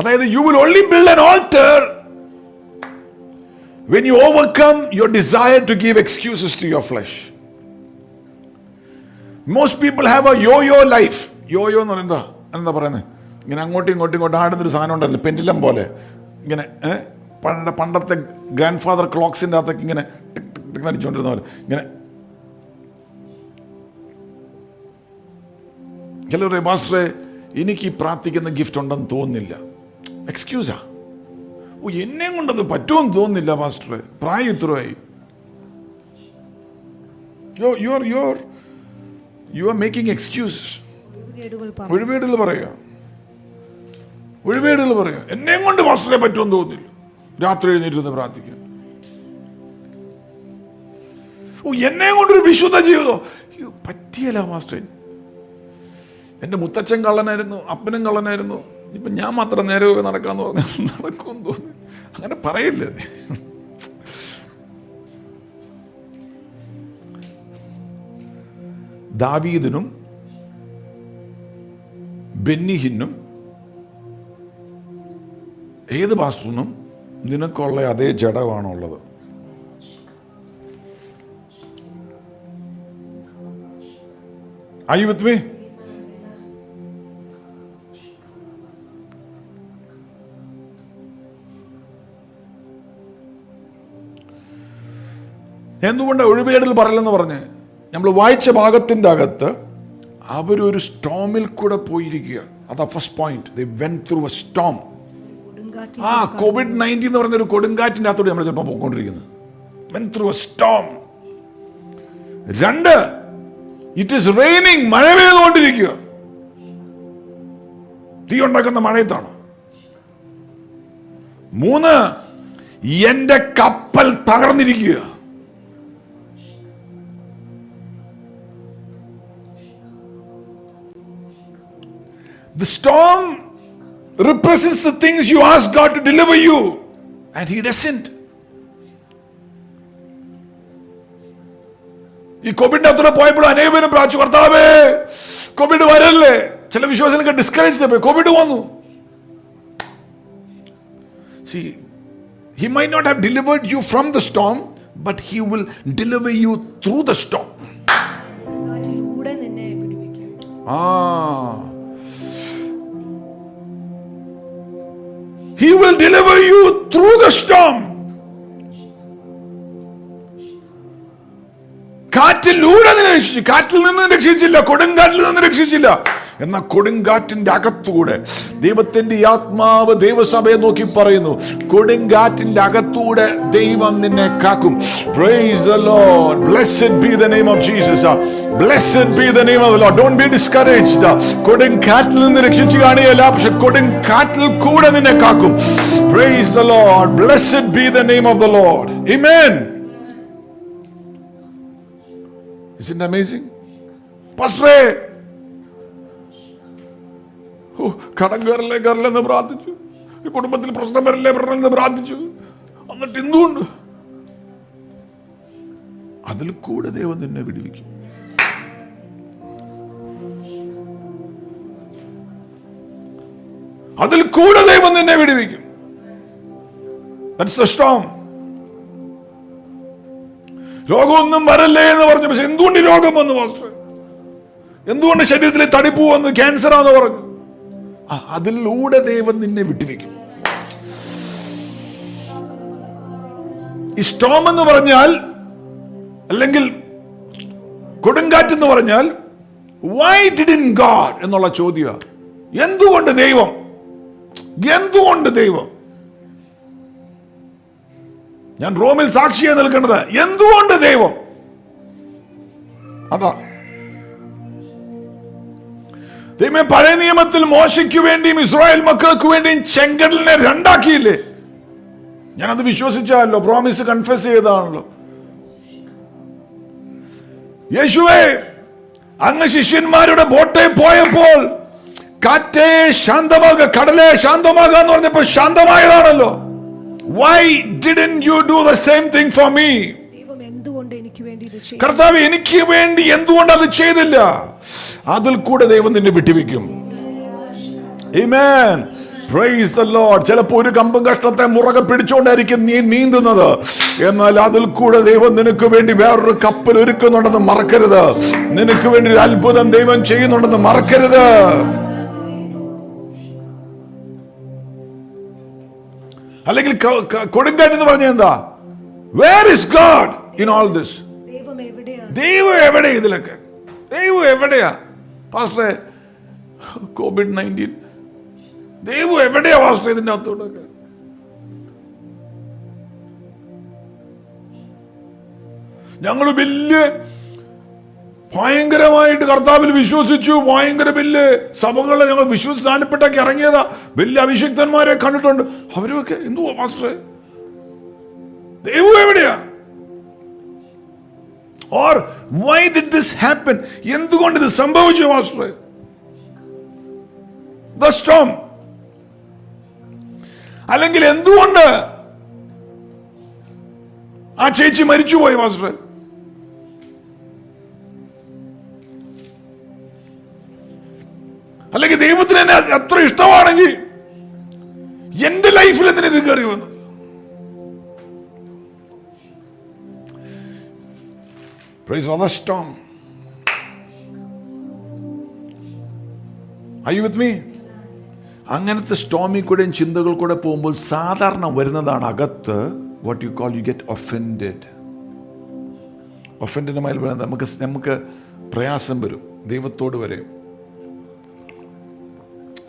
Speaker 2: അതായത് you will only build an altar when you overcome your desire to give excuses to your flesh most people have a yo yo life യോ യോ എന്ന് പറയുന്നത് എന്താ പറയുന്നത് ഇങ്ങനെ അങ്ങോട്ടും ഇങ്ങോട്ടും ഇങ്ങോട്ടും ആടുന്നൊരു സാധനം ഉണ്ടായിരുന്നു പെൻഡിലം പോലെ ഇങ്ങനെ പണ്ട പണ്ടത്തെ ഗ്രാൻഡ് ഫാദർ ക്ലോക്സിൻ്റെ അകത്തൊക്കെ ഇങ്ങനെ അടിച്ചുകൊണ്ടിരുന്ന പോലെ ഇങ്ങനെ ചില മാസ്റ്ററെ എനിക്ക് പ്രാർത്ഥിക്കുന്ന ഗിഫ്റ്റ് ഉണ്ടെന്ന് തോന്നുന്നില്ല എക്സ്ക്യൂസാ ഓ എന്നെ കൊണ്ടത് പറ്റുമെന്ന് തോന്നുന്നില്ല മാസ്റ്ററെ പ്രായം ഇത്രയായി yo you are you are you are making excuses ഒഴിവേടുകൾ പറയുക ഒഴിവേടുകൾ പറയാം എന്നെയും കൊണ്ട് പാസ്റ്ററെ പറ്റുമെന്ന് തോന്നില്ല രാത്രി എഴുന്നേറ്റ് പ്രാർത്ഥിക്കാം പ്രാർത്ഥിക്കാൻ എന്നെ കൊണ്ടൊരു വിശുദ്ധ ജീവിതം പറ്റിയല്ല മാസ്റ്റേ എൻ്റെ മുത്തച്ഛൻ കള്ളനായിരുന്നു അപ്പനും കള്ളനായിരുന്നു ഇപ്പൊ ഞാൻ മാത്രം നേരെ പോയി നടക്കാന്ന് പറഞ്ഞാൽ നടക്കും തോന്നി അങ്ങനെ പറയില്ലേ ദാവീദിനും ബെന്നിഹിന്നും ഏത് പാസ്റ്ററിനും നിനക്കുള്ള അതേ ജഡമാണുള്ളത് ഐ എന്തുകൊണ്ട് ഒഴിവേടൽ പറയലെന്ന് പറഞ്ഞ് നമ്മൾ വായിച്ച ഭാഗത്തിൻ്റെ അകത്ത് അവരൊരു സ്റ്റോമിൽ കൂടെ പോയിരിക്കുക അതാ first point the went through a storm ആ കോവിഡ് നയൻറ്റീൻ എന്ന് പറയുന്ന ഒരു കൊടുങ്കാറ്റിൻ്റെ അകത്തോട് നമ്മൾ ചിലപ്പോൾ പോയിക്കൊണ്ടിരിക്കുന്നത് സ്റ്റോം രണ്ട് ഇറ്റ് ഈസ് റെയിനിങ് മഴ പെയ്തുകൊണ്ടിരിക്കുക തീ ഉണ്ടാക്കുന്ന മഴയത്താണ് മൂന്ന് എന്റെ കപ്പൽ തകർന്നിരിക്കുക The storm represents the things you ask God to deliver you, and He doesn't. ഈ കോവിഡിന്റെ അത്ര പോയപ്പോൾ അനേകപേരും പ്രാച്ചു കർത്താവേ കോവിഡ് വരല്ലേ ചില വിശ്വാസികൾക്ക് ഡിസ്കറേജ് പോയി കോവിഡ് വന്നു see he may not have delivered you from the storm but he will deliver you through the storm ആ He will deliver you through the storm. കാറ്റിലൂടെ അതിനെ രക്ഷിച്ചു കാറ്റിൽ നിന്ന് രക്ഷിച്ചില്ല കൊടുങ്കാറ്റിൽ നിന്ന് രക്ഷിച്ചില്ല എന്ന കൊടുങ്കാറ്റിൻ്റെ അകത്തൂടെ ദൈവത്തിൻ്റെ ആത്മാവ് ദൈവസഭയെ നോക്കി പറയുന്നു കൊടുങ്കാറ്റിൻ്റെ അകത്തൂടെ ദൈവം നിന്നെ കാക്കും Praise the Lord. Blessed be the name of Jesus. Blessed be the name of the Lord. Don't be discouraged. കൊടുങ്കാറ്റിൽ നിന്ന് രക്ഷിച്ചു കാണുകയല്ല പക്ഷെ കൊടുങ്കാറ്റിൽ കൂടെ നിന്നെ കാക്കും Praise the Lord. Blessed be the name of the Lord. Amen. Isn't amazing? Pastor, ഓ കടം കയറല്ലേ കയറില്ലെന്ന് പ്രാർത്ഥിച്ചു ഈ കുടുംബത്തിൽ പ്രശ്നം വരല്ലേ വരണമെന്ന് പ്രാർത്ഥിച്ചു എന്നിട്ട് എന്തുകൊണ്ട് അതിൽ കൂടെ ദൈവം നിന്നെ വിടുവിക്കും അതിൽ കൂടെ ദൈവം നിന്നെ വിടുവിക്കും രോഗമൊന്നും വരല്ലേ എന്ന് പറഞ്ഞു പക്ഷെ എന്തുകൊണ്ട് രോഗം വന്നു മാസ്റ്റർ എന്തുകൊണ്ട് ശരീരത്തിലെ തടിപ്പ് വന്നു ക്യാൻസറാന്ന് പറഞ്ഞു അതിലൂടെ ദൈവം നിന്നെ വിട്ടുവെക്കും ഈ സ്റ്റോം എന്ന് പറഞ്ഞാൽ അല്ലെങ്കിൽ കൊടുങ്കാറ്റ് എന്ന് പറഞ്ഞാൽ വൈ ഡിഡിൻ ഗാഡ് എന്നുള്ള ചോദ്യമാണ് എന്തുകൊണ്ട് ദൈവം എന്തുകൊണ്ട് ദൈവം ഞാൻ റോമിൽ സാക്ഷിയെ നിൽക്കേണ്ടത് എന്തുകൊണ്ട് ദൈവം അതാ ദൈവമേ പഴയ നിയമത്തിൽ മോശയ്ക്ക് വേണ്ടിയും ഇസ്രായേൽ മക്കൾക്ക് വേണ്ടിയും ചെങ്കടലിനെ രണ്ടാക്കിയില്ലേ ഞാനത് വിശ്വസിച്ചാലോ പ്രോമിസ് കൺഫ്യസ് ചെയ്താണല്ലോ യേശുവേ അങ്ങ് ശിഷ്യന്മാരുടെ ബോട്ടെ പോയപ്പോൾ കാറ്റേ ശാന്തമാക കടലെ ശാന്തമാക എന്ന് പറഞ്ഞപ്പോൾ ശാന്തമായതാണല്ലോ why didn't you do the same thing for me കർത്താവ് എനിക്ക് വേണ്ടി എന്തുകൊണ്ട് അത് ചെയ്തില്ല അതിൽ കൂടെ ദൈവം നിന്നെ വിട്ടുവെക്കും ചിലപ്പോ ലോർഡ് ഒരു കമ്പും കഷ്ടത്തെ മുറകെ പിടിച്ചുകൊണ്ടായിരിക്കും നീ നീന്തുന്നത് എന്നാൽ അതിൽ കൂടെ ദൈവം നിനക്ക് വേണ്ടി വേറൊരു കപ്പൽ ഒരുക്കുന്നുണ്ടെന്ന് മറക്കരുത് നിനക്ക് വേണ്ടി ഒരു അത്ഭുതം ദൈവം ചെയ്യുന്നുണ്ടെന്ന് മറക്കരുത് അല്ലെങ്കിൽ കൊടുങ്കാറ്റ് എന്ന് പറഞ്ഞ എന്താ where is God in all this ദൈവം എവിടെയാ ഇതിലൊക്കെ ദൈവം എവിടെയാ പാസ്റ്റേ കോവിഡ് നയൻറ്റീൻ ദൈവം എവിടെയാ പാസ്റ്റർ ഇതിൻ്റെ അകത്തോടൊക്കെ ഞങ്ങൾ വലിയ ഭയങ്കരമായിട്ട് കർത്താവിൽ വിശ്വസിച്ചു ഭയങ്കര വലിയ സഭകളെ ഞങ്ങൾ വിശ്വസാനപ്പെട്ടൊക്കെ ഇറങ്ങിയതാ വലിയ അഭിഷിക്തന്മാരെ കണ്ടിട്ടുണ്ട് അവരൊക്കെ എന്തുവാ മാസ്റ്റർ ദൈവം എവിടെയാ or why did this happen എന്തുകൊണ്ട് ഇത് സംഭവിച്ചു മാസ്റ്റർ ദ സ്റ്റോം അല്ലെങ്കിൽ എന്തുകൊണ്ട് ആ ചേച്ചി മരിച്ചുപോയി മാസ്റ്റർ അല്ലെങ്കിൽ ദൈവത്തിന് എന്നെ അത്ര ഇഷ്ടമാണെങ്കിൽ എന്റെ ലൈഫിൽ എന്തിനു കയറി വന്നു Praise for the storm. Are you with me? അങ്ങനത്തെ സ്റ്റോമിൽ കൂടെയും ചിന്തകൾ കൂടെ പോകുമ്പോൾ സാധാരണ വരുന്നതാണ് അകത്ത് what you call you get offended ഒഫൻഡിൻ്റെ മേൽ വരുന്നത് നമുക്ക് നമുക്ക് പ്രയാസം വരും ദൈവത്തോട് വരെ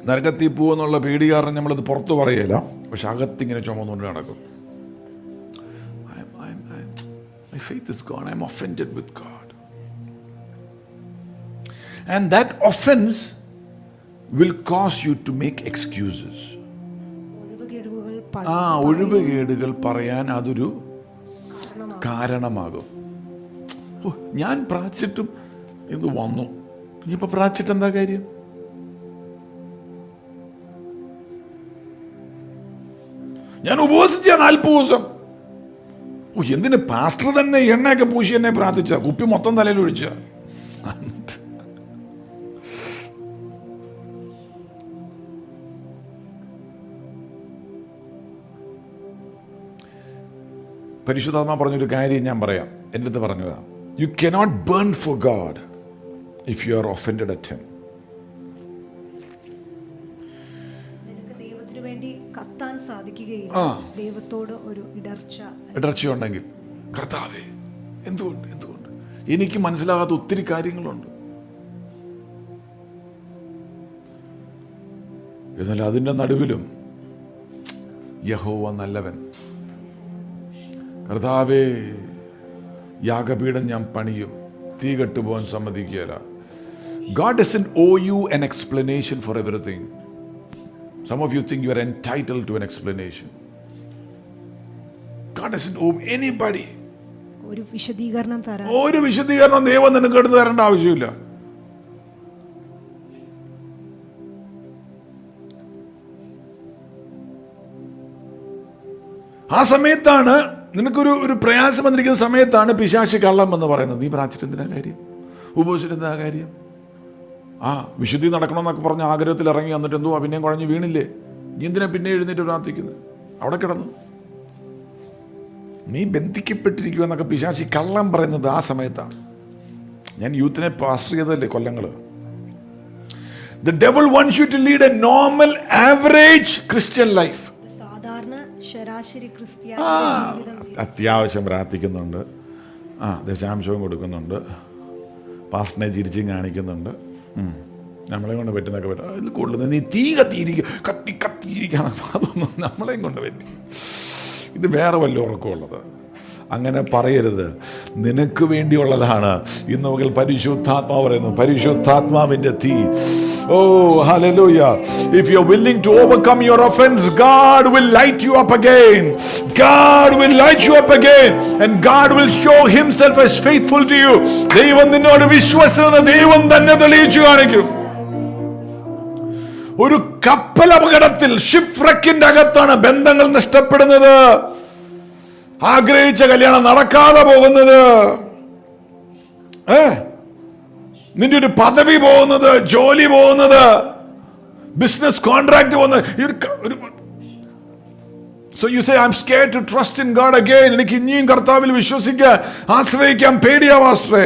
Speaker 2: നരകത്തിൽ പോകുമെന്നുള്ള പേടി കാരണം നമ്മളത് പുറത്ത് പറയല്ല പക്ഷെ അകത്തിങ്ങനെ ചുമന്നുകൊണ്ട് നടക്കും faith is gone. I'm offended with God. And that offense will cause you to make excuses. ആ ഒഴിവുകേടുകൾ പറയാൻ അതൊരു കാരണമാകും ഓ ഞാൻ പ്രാച്ചിട്ടും ഇത് വന്നു ഇനിയിപ്പോൾ പ്രാച്ചിട്ട് എന്താ കാര്യം ഞാൻ ഉപവസിച്ച നാൽപ്പത് ദിവസം ഓ എന്തിന് പാസ്റ്റർ തന്നെ എണ്ണയൊക്കെ പൂശി എന്നെ പ്രാർത്ഥിച്ച കുപ്പി മൊത്തം തലയിൽ ഒഴിച്ച പരിശുദ്ധാത്മ പറഞ്ഞൊരു കാര്യം ഞാൻ പറയാം എൻ്റെ അടുത്ത് പറഞ്ഞതാണ് you not burn for God if you are offend at him ഉൾക്കൊള്ളാൻ സാധിക്കുകയില്ല ദൈവത്തോട് ഒരു ഇടർച്ച ഇടർച്ചയുണ്ടെങ്കിൽ കർത്താവേ എന്തുകൊണ്ട് എന്തുകൊണ്ട് എനിക്ക് മനസ്സിലാകാത്ത ഒത്തിരി കാര്യങ്ങളുണ്ട് എന്നാൽ അതിൻ്റെ നടുവിലും യഹോവ നല്ലവൻ കർത്താവേ യാഗപീഠം ഞാൻ പണിയും തീ കെട്ടുപോകാൻ സമ്മതിക്കുകയില്ല God doesn't owe you an explanation for everything Some of you think you are entitled to an explanation. God doesn't owe anybody. ഒരു വിശദീകരണം തരാൻ ഒരു വിശദീകരണം ദൈവം നിനക്ക് എടുത്തു തരേണ്ട ആവശ്യമില്ല ആ സമയത്താണ് നിനക്കൊരു ഒരു പ്രയാസം വന്നിരിക്കുന്ന സമയത്താണ് പിശാശി കള്ളം എന്ന് പറയുന്നത് നീ പ്രാചിരത്തിൻ്റെ കാര്യം ഉപവസിച്ചിരുന്ന കാര്യം ആ വിശുദ്ധി നടക്കണമെന്നൊക്കെ പറഞ്ഞ് ആഗ്രഹത്തിൽ ഇറങ്ങി വന്നിട്ട് എന്തോ പിന്നെയും കുഴഞ്ഞ് വീണില്ലേ നീ എന്തിനാ പിന്നെ എഴുന്നേറ്റ് പ്രാർത്ഥിക്കുന്നത് അവിടെ കിടന്നു നീ ബന്ധിക്കപ്പെട്ടിരിക്കുക എന്നൊക്കെ പിശാശി കള്ളം പറയുന്നത് ആ സമയത്താണ് ഞാൻ യൂത്തിനെ പാസ്റ്റർ ചെയ്തതല്ലേ കൊല്ലങ്ങൾ wants you to lead a normal Christian life സാധാരണ ശരാശരി അത്യാവശ്യം പ്രാർത്ഥിക്കുന്നുണ്ട് ആ ദശാംശവും കൊടുക്കുന്നുണ്ട് പാസ്റ്റിനെ ചിരിച്ചും കാണിക്കുന്നുണ്ട് നമ്മളെ കൊണ്ട് പറ്റുന്നൊക്കെ പറ്റും അതിൽ കൂടുതൽ നീ തീ കത്തിയിരിക്കുക കത്തി കത്തിയിരിക്കണം അതൊന്നും നമ്മളെയും കൊണ്ട് പറ്റി ഇത് വേറെ വല്ല ഉറക്കമുള്ളത് അങ്ങനെ പറയരുത് നിനക്ക് വേണ്ടിയുള്ളതാണ് ഇന്ന് മുതൽ പരിശുദ്ധാത്മാവ് പറയുന്നു പരിശുദ്ധാത്മാവിൻ്റെ തീ Oh, hallelujah. If you're willing to overcome your offense, God will light you up again. God will light you up again. And God will show Himself as faithful to you. ദൈവം നിന്നോട് വിശ്വസനത ദൈവം തന്നെ തെളിയിച്ചു കാണിക്കും ഒരു കപ്പൽ അപകടത്തിൽ ഷിഫ്രക്കിന്റെ അകത്താണ് ബന്ധങ്ങൾ നഷ്ടപ്പെടുന്നത് ആഗ്രഹിച്ച കല്യാണം നടക്കാതെ പോകുന്നത് ഏഹ് നിന്റെ ഒരു പദവി പോകുന്നത് ജോലി പോകുന്നത് ബിസിനസ് കോൺട്രാക്ട് പോകുന്നത് so you say I'm scared to trust in God again എനിക്ക് ഇനിയും കർത്താവിൽ വിശ്വസിക്കുക ആശ്രയിക്കാം പേടിയാവാസ്ത്രേ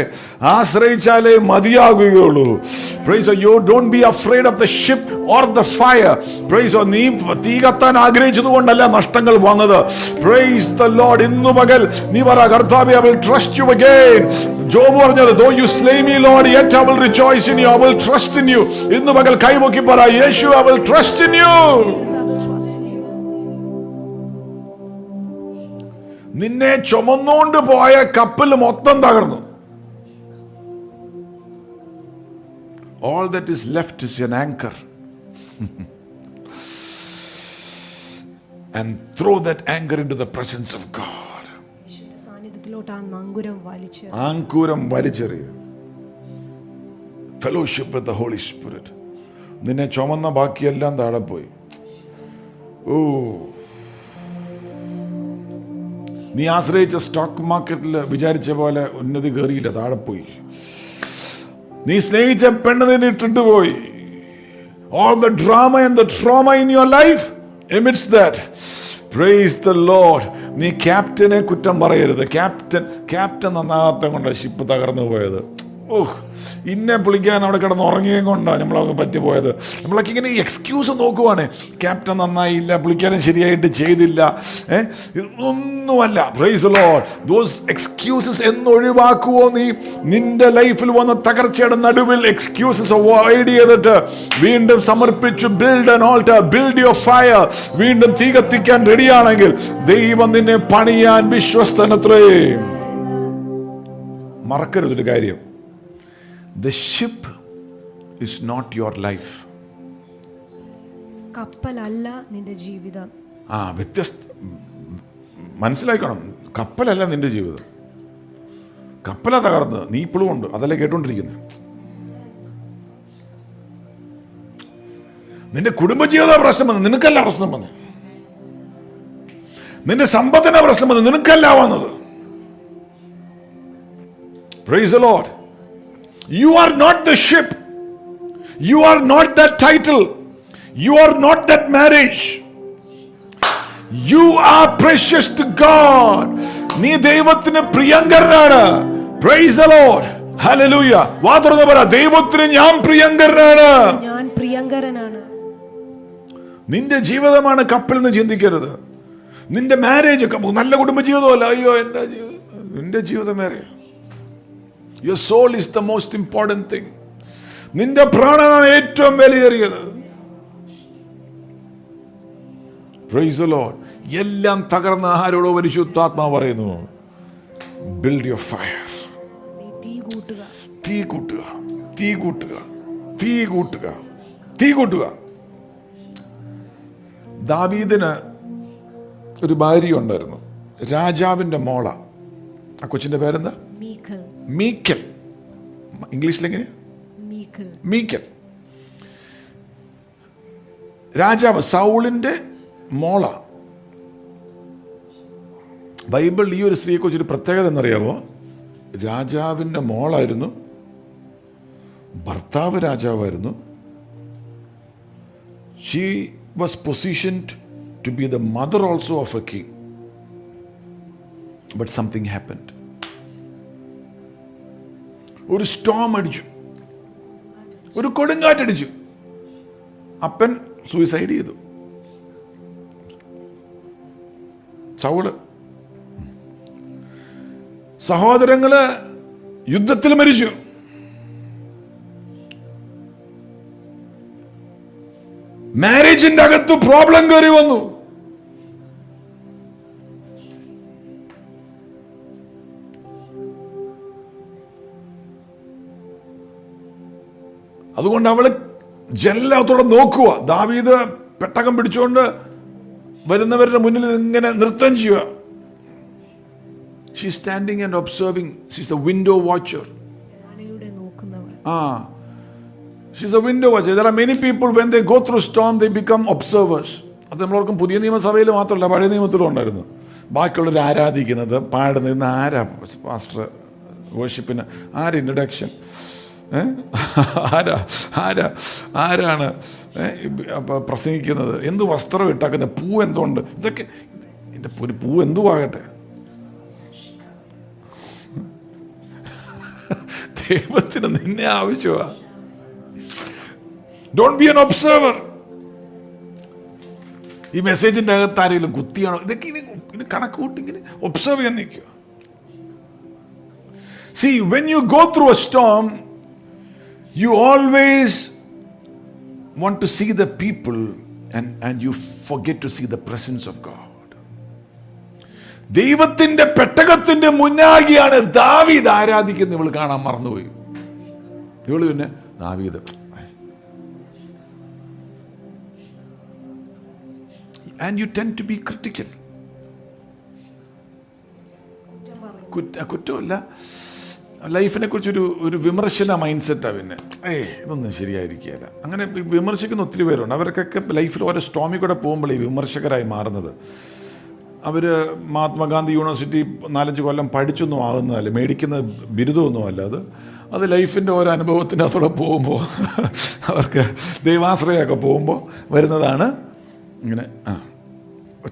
Speaker 2: ആശ്രയിച്ചാലേ മതിയാകുകയുള്ളൂ praise you don't be afraid of the ship or the fire praise നീ തീ കത്താൻ ആഗ്രഹിച്ചത് കൊണ്ടല്ല നഷ്ടങ്ങൾ വന്നത് പ്രൈസ് ദ ലോഡ് ഇന്നു പകൽ നീ പറ കർത്താവി I will trust you again Job പറഞ്ഞത് though you slay me Lord yet I will rejoice in you I will trust in you ഇന്നു പകൽ കൈമുക്കി പറ Yesu I will trust in you നിന്നെ ചുമന്നുകൊണ്ട് പോയ കപ്പൽ മൊത്തം തകർന്നു all that is left is an anchor and throw that anchor in to the of God ആങ്കൂരം വലിച്ചെറിയുക fellowship with the Holy Spirit നിന്നെ ചുമന്ന ബാക്കിയെല്ലാം താഴെ പോയി ഓ നീ ആശ്രയിച്ച സ്റ്റോക്ക് മാർക്കറ്റിൽ വിചാരിച്ച പോലെ ഉന്നതി കയറിയില്ല താഴെ പോയി നീ സ്നേഹിച്ച പെണ്ണതിന് ഇട്ടിട്ട് പോയി all the drama and the trauma in your life that നീ ക്യാപ്റ്റനെ കുറ്റം പറയരുത് ക്യാപ്റ്റൻ ക്യാപ്റ്റൻ നന്നാകത്തെ കൊണ്ട് ഷിപ്പ് തകർന്നു പോയത് ഓഹ് ഇന്നെ പുളിക്കാൻ അവിടെ കിടന്ന് ഉറങ്ങിയും കൊണ്ടാണ് നമ്മളൊക്കെ പറ്റിപ്പോയത് നമ്മളൊക്കെ ഇങ്ങനെ എക്സ്ക്യൂസ് നോക്കുവാണ് ക്യാപ്റ്റൻ നന്നായില്ല പുളിക്കാനും ശരിയായിട്ട് ചെയ്തില്ല ഏഹ് ഇതൊന്നുമല്ല പ്രൈസ് ലോഡ് ദോസ് എക്സ്ക്യൂസസ് എന്നൊഴിവാക്കുവോ നീ നിന്റെ ലൈഫിൽ വന്ന തകർച്ചയുടെ നടുവിൽ എക്സ്ക്യൂസസ് അവോയ്ഡ് ചെയ്തിട്ട് വീണ്ടും സമർപ്പിച്ചു build an altar build your fire വീണ്ടും തീ കത്തിക്കാൻ റെഡിയാണെങ്കിൽ ദൈവം നിന്നെ പണിയാൻ വിശ്വസ്തനത്രേ മറക്കരുതൊരു കാര്യം the ship is not your life
Speaker 6: കപ്പലല്ല നിന്റെ ജീവിതം ആ
Speaker 2: വ്യത്യസ്ത മനസ്സിലാക്കണം കപ്പലല്ല നിന്റെ ജീവിതം കപ്പല തകർന്ന് നീ ഇപ്പോഴും ഉണ്ട് അതല്ലേ കേട്ടോണ്ടിരിക്കുന്നത് നിന്റെ കുടുംബജീവിത പ്രശ്നം വന്നത് നിനക്കല്ല പ്രശ്നം വന്നത് നിന്റെ സമ്പത്തിന്റെ പ്രശ്നം വന്നത് നിനക്കല്ല വന്നത് praise Lord you are not the ship you are not the title you are not that marriage you are precious to God നീ ദൈവത്തിന് പ്രിയങ്കരനാണ് പ്രൈസ് ദ ലോർഡ് ഹല്ലേലൂയ വാ തുറന്ന് പറ ദൈവത്തിന്
Speaker 6: ഞാൻ പ്രിയങ്കരനാണ് ഞാൻ പ്രിയങ്കരനാണ് നിന്റെ ജീവിതമാണ് കപ്പിൽ നിന്ന് ചിന്തിക്കരുത് നിന്റെ മാരേജ്
Speaker 2: നല്ല കുടുംബ ജീവിതമല്ല അയ്യോ എന്റെ ജീവിതം നിന്റെ ജീവിതം marriage your soul is the most important thing നിന്റെ പ്രാണനാണ് ഏറ്റവും വിലയേറിയത് എല്ലാം തകർന്ന ആരോടോ പരിശുദ്ധാത്മാ പറയുന്നു ബിൽഡ് യുവർ ഫയർ തീ കൂട്ടുക തീ കൂട്ടുക തീ കൂട്ടുക തീ കൂട്ടുക ദാവീദിന് ഒരു ഭാര്യ ഉണ്ടായിരുന്നു രാജാവിന്റെ മോള ആ കൊച്ചിന്റെ പേരെന്താ മീക്കൽ ഇംഗ്ലീഷിൽ എങ്ങനെയാ മീക്കൽ രാജാവ് സൗളിന്റെ മോള ബൈബിൾ ഈ ഒരു സ്ത്രീയെക്കുറിച്ച് ഒരു പ്രത്യേകത എന്നറിയാമോ രാജാവിൻ്റെ മോളായിരുന്നു ഭർത്താവ് രാജാവായിരുന്നു she was positioned to be the mother also of a king but something happened ഒരു സ്റ്റോം അടിച്ചു ഒരു കൊടുങ്കാറ്റടിച്ചു അപ്പൻ സൂയിസൈഡ് ചെയ്തു സൗള് സഹോദരങ്ങള് യുദ്ധത്തിൽ മരിച്ചു മാരേജിന്റെ അകത്ത് പ്രോബ്ലം കയറി വന്നു അതുകൊണ്ട് അവൾ ജനലകത്തോടെ നോക്കുക ദാവീദ് പെട്ടകം പിടിച്ചുകൊണ്ട് വരുന്നവരുടെ മുന്നിൽ ഇങ്ങനെ നൃത്തം ചെയ്യുക she standing and observing she's a window watcher ah she's a window watcher there are many people when they go through storm they become observers അത് നമ്മളോർക്കും പുതിയ നിയമസഭയിൽ മാത്രമല്ല പഴയ നിയമത്തിലും ഉണ്ടായിരുന്നു ബാക്കിയുള്ളവർ ആരാധിക്കുന്നത് പാടുന്നത് ഇന്ന് ആരാ പാസ്റ്റർ വേർഷിപ്പിന് ആര് ഇൻട്രഡക്ഷൻ ആരാ ആരാ ആരാണ് പ്രസംഗിക്കുന്നത് എന്ത് വസ്ത്രം ഇട്ടാക്കുന്നത് പൂ എന്തുകൊണ്ട് ഇതൊക്കെ എൻ്റെ ഒരു പൂ എന്തുവാകട്ടെ ദൈവത്തിന് നിന്നെ ആവശ്യമാണ് ഡോണ്ട് ബി എൻ ഒബ്സർവർ ഈ മെസ്സേജിൻ്റെ അകത്ത് ആരെങ്കിലും കുത്തിയാണോ ഇതൊക്കെ ഇനി ഇനി കണക്ക് കൂട്ടിങ്ങനെ ഒബ്സർവ് ചെയ്യാൻ നിൽക്കുക see when you go through a storm you always want to see the people and and you forget to see the presence of God. ദൈവത്തിന്റെ പെട്ടകത്തിന്റെ മുന്നാകിയാണ് ദാവീദ് ആരാധിക്കുന്നത് ഇവൾ കാണാൻ മറന്നുപോയി ഇവൾ പിന്നെ ദാവീദ് and you tend to be critical കുറ്റമല്ല ലൈഫിനെ കുറിച്ചൊരു ഒരു വിമർശന മൈൻഡ് സെറ്റാണ് പിന്നെ ഏ ഇതൊന്നും ശരിയായിരിക്കുകയല്ല അങ്ങനെ വിമർശിക്കുന്ന ഒത്തിരി പേരുണ്ട് അവർക്കൊക്കെ ലൈഫിൽ ഓരോ സ്റ്റോമിൽ കൂടെ പോകുമ്പോഴേ വിമർശകരായി മാറുന്നത് അവർ മഹാത്മാഗാന്ധി യൂണിവേഴ്സിറ്റി നാലഞ്ച് കൊല്ലം പഠിച്ചൊന്നും ആകുന്നതല്ല മേടിക്കുന്ന ബിരുദമൊന്നും അല്ല അത് അത് ലൈഫിൻ്റെ ഓരോ അനുഭവത്തിൻ്റെ അതോടെ പോകുമ്പോൾ അവർക്ക് ദൈവാശ്രയമൊക്കെ പോകുമ്പോൾ വരുന്നതാണ് ഇങ്ങനെ ആ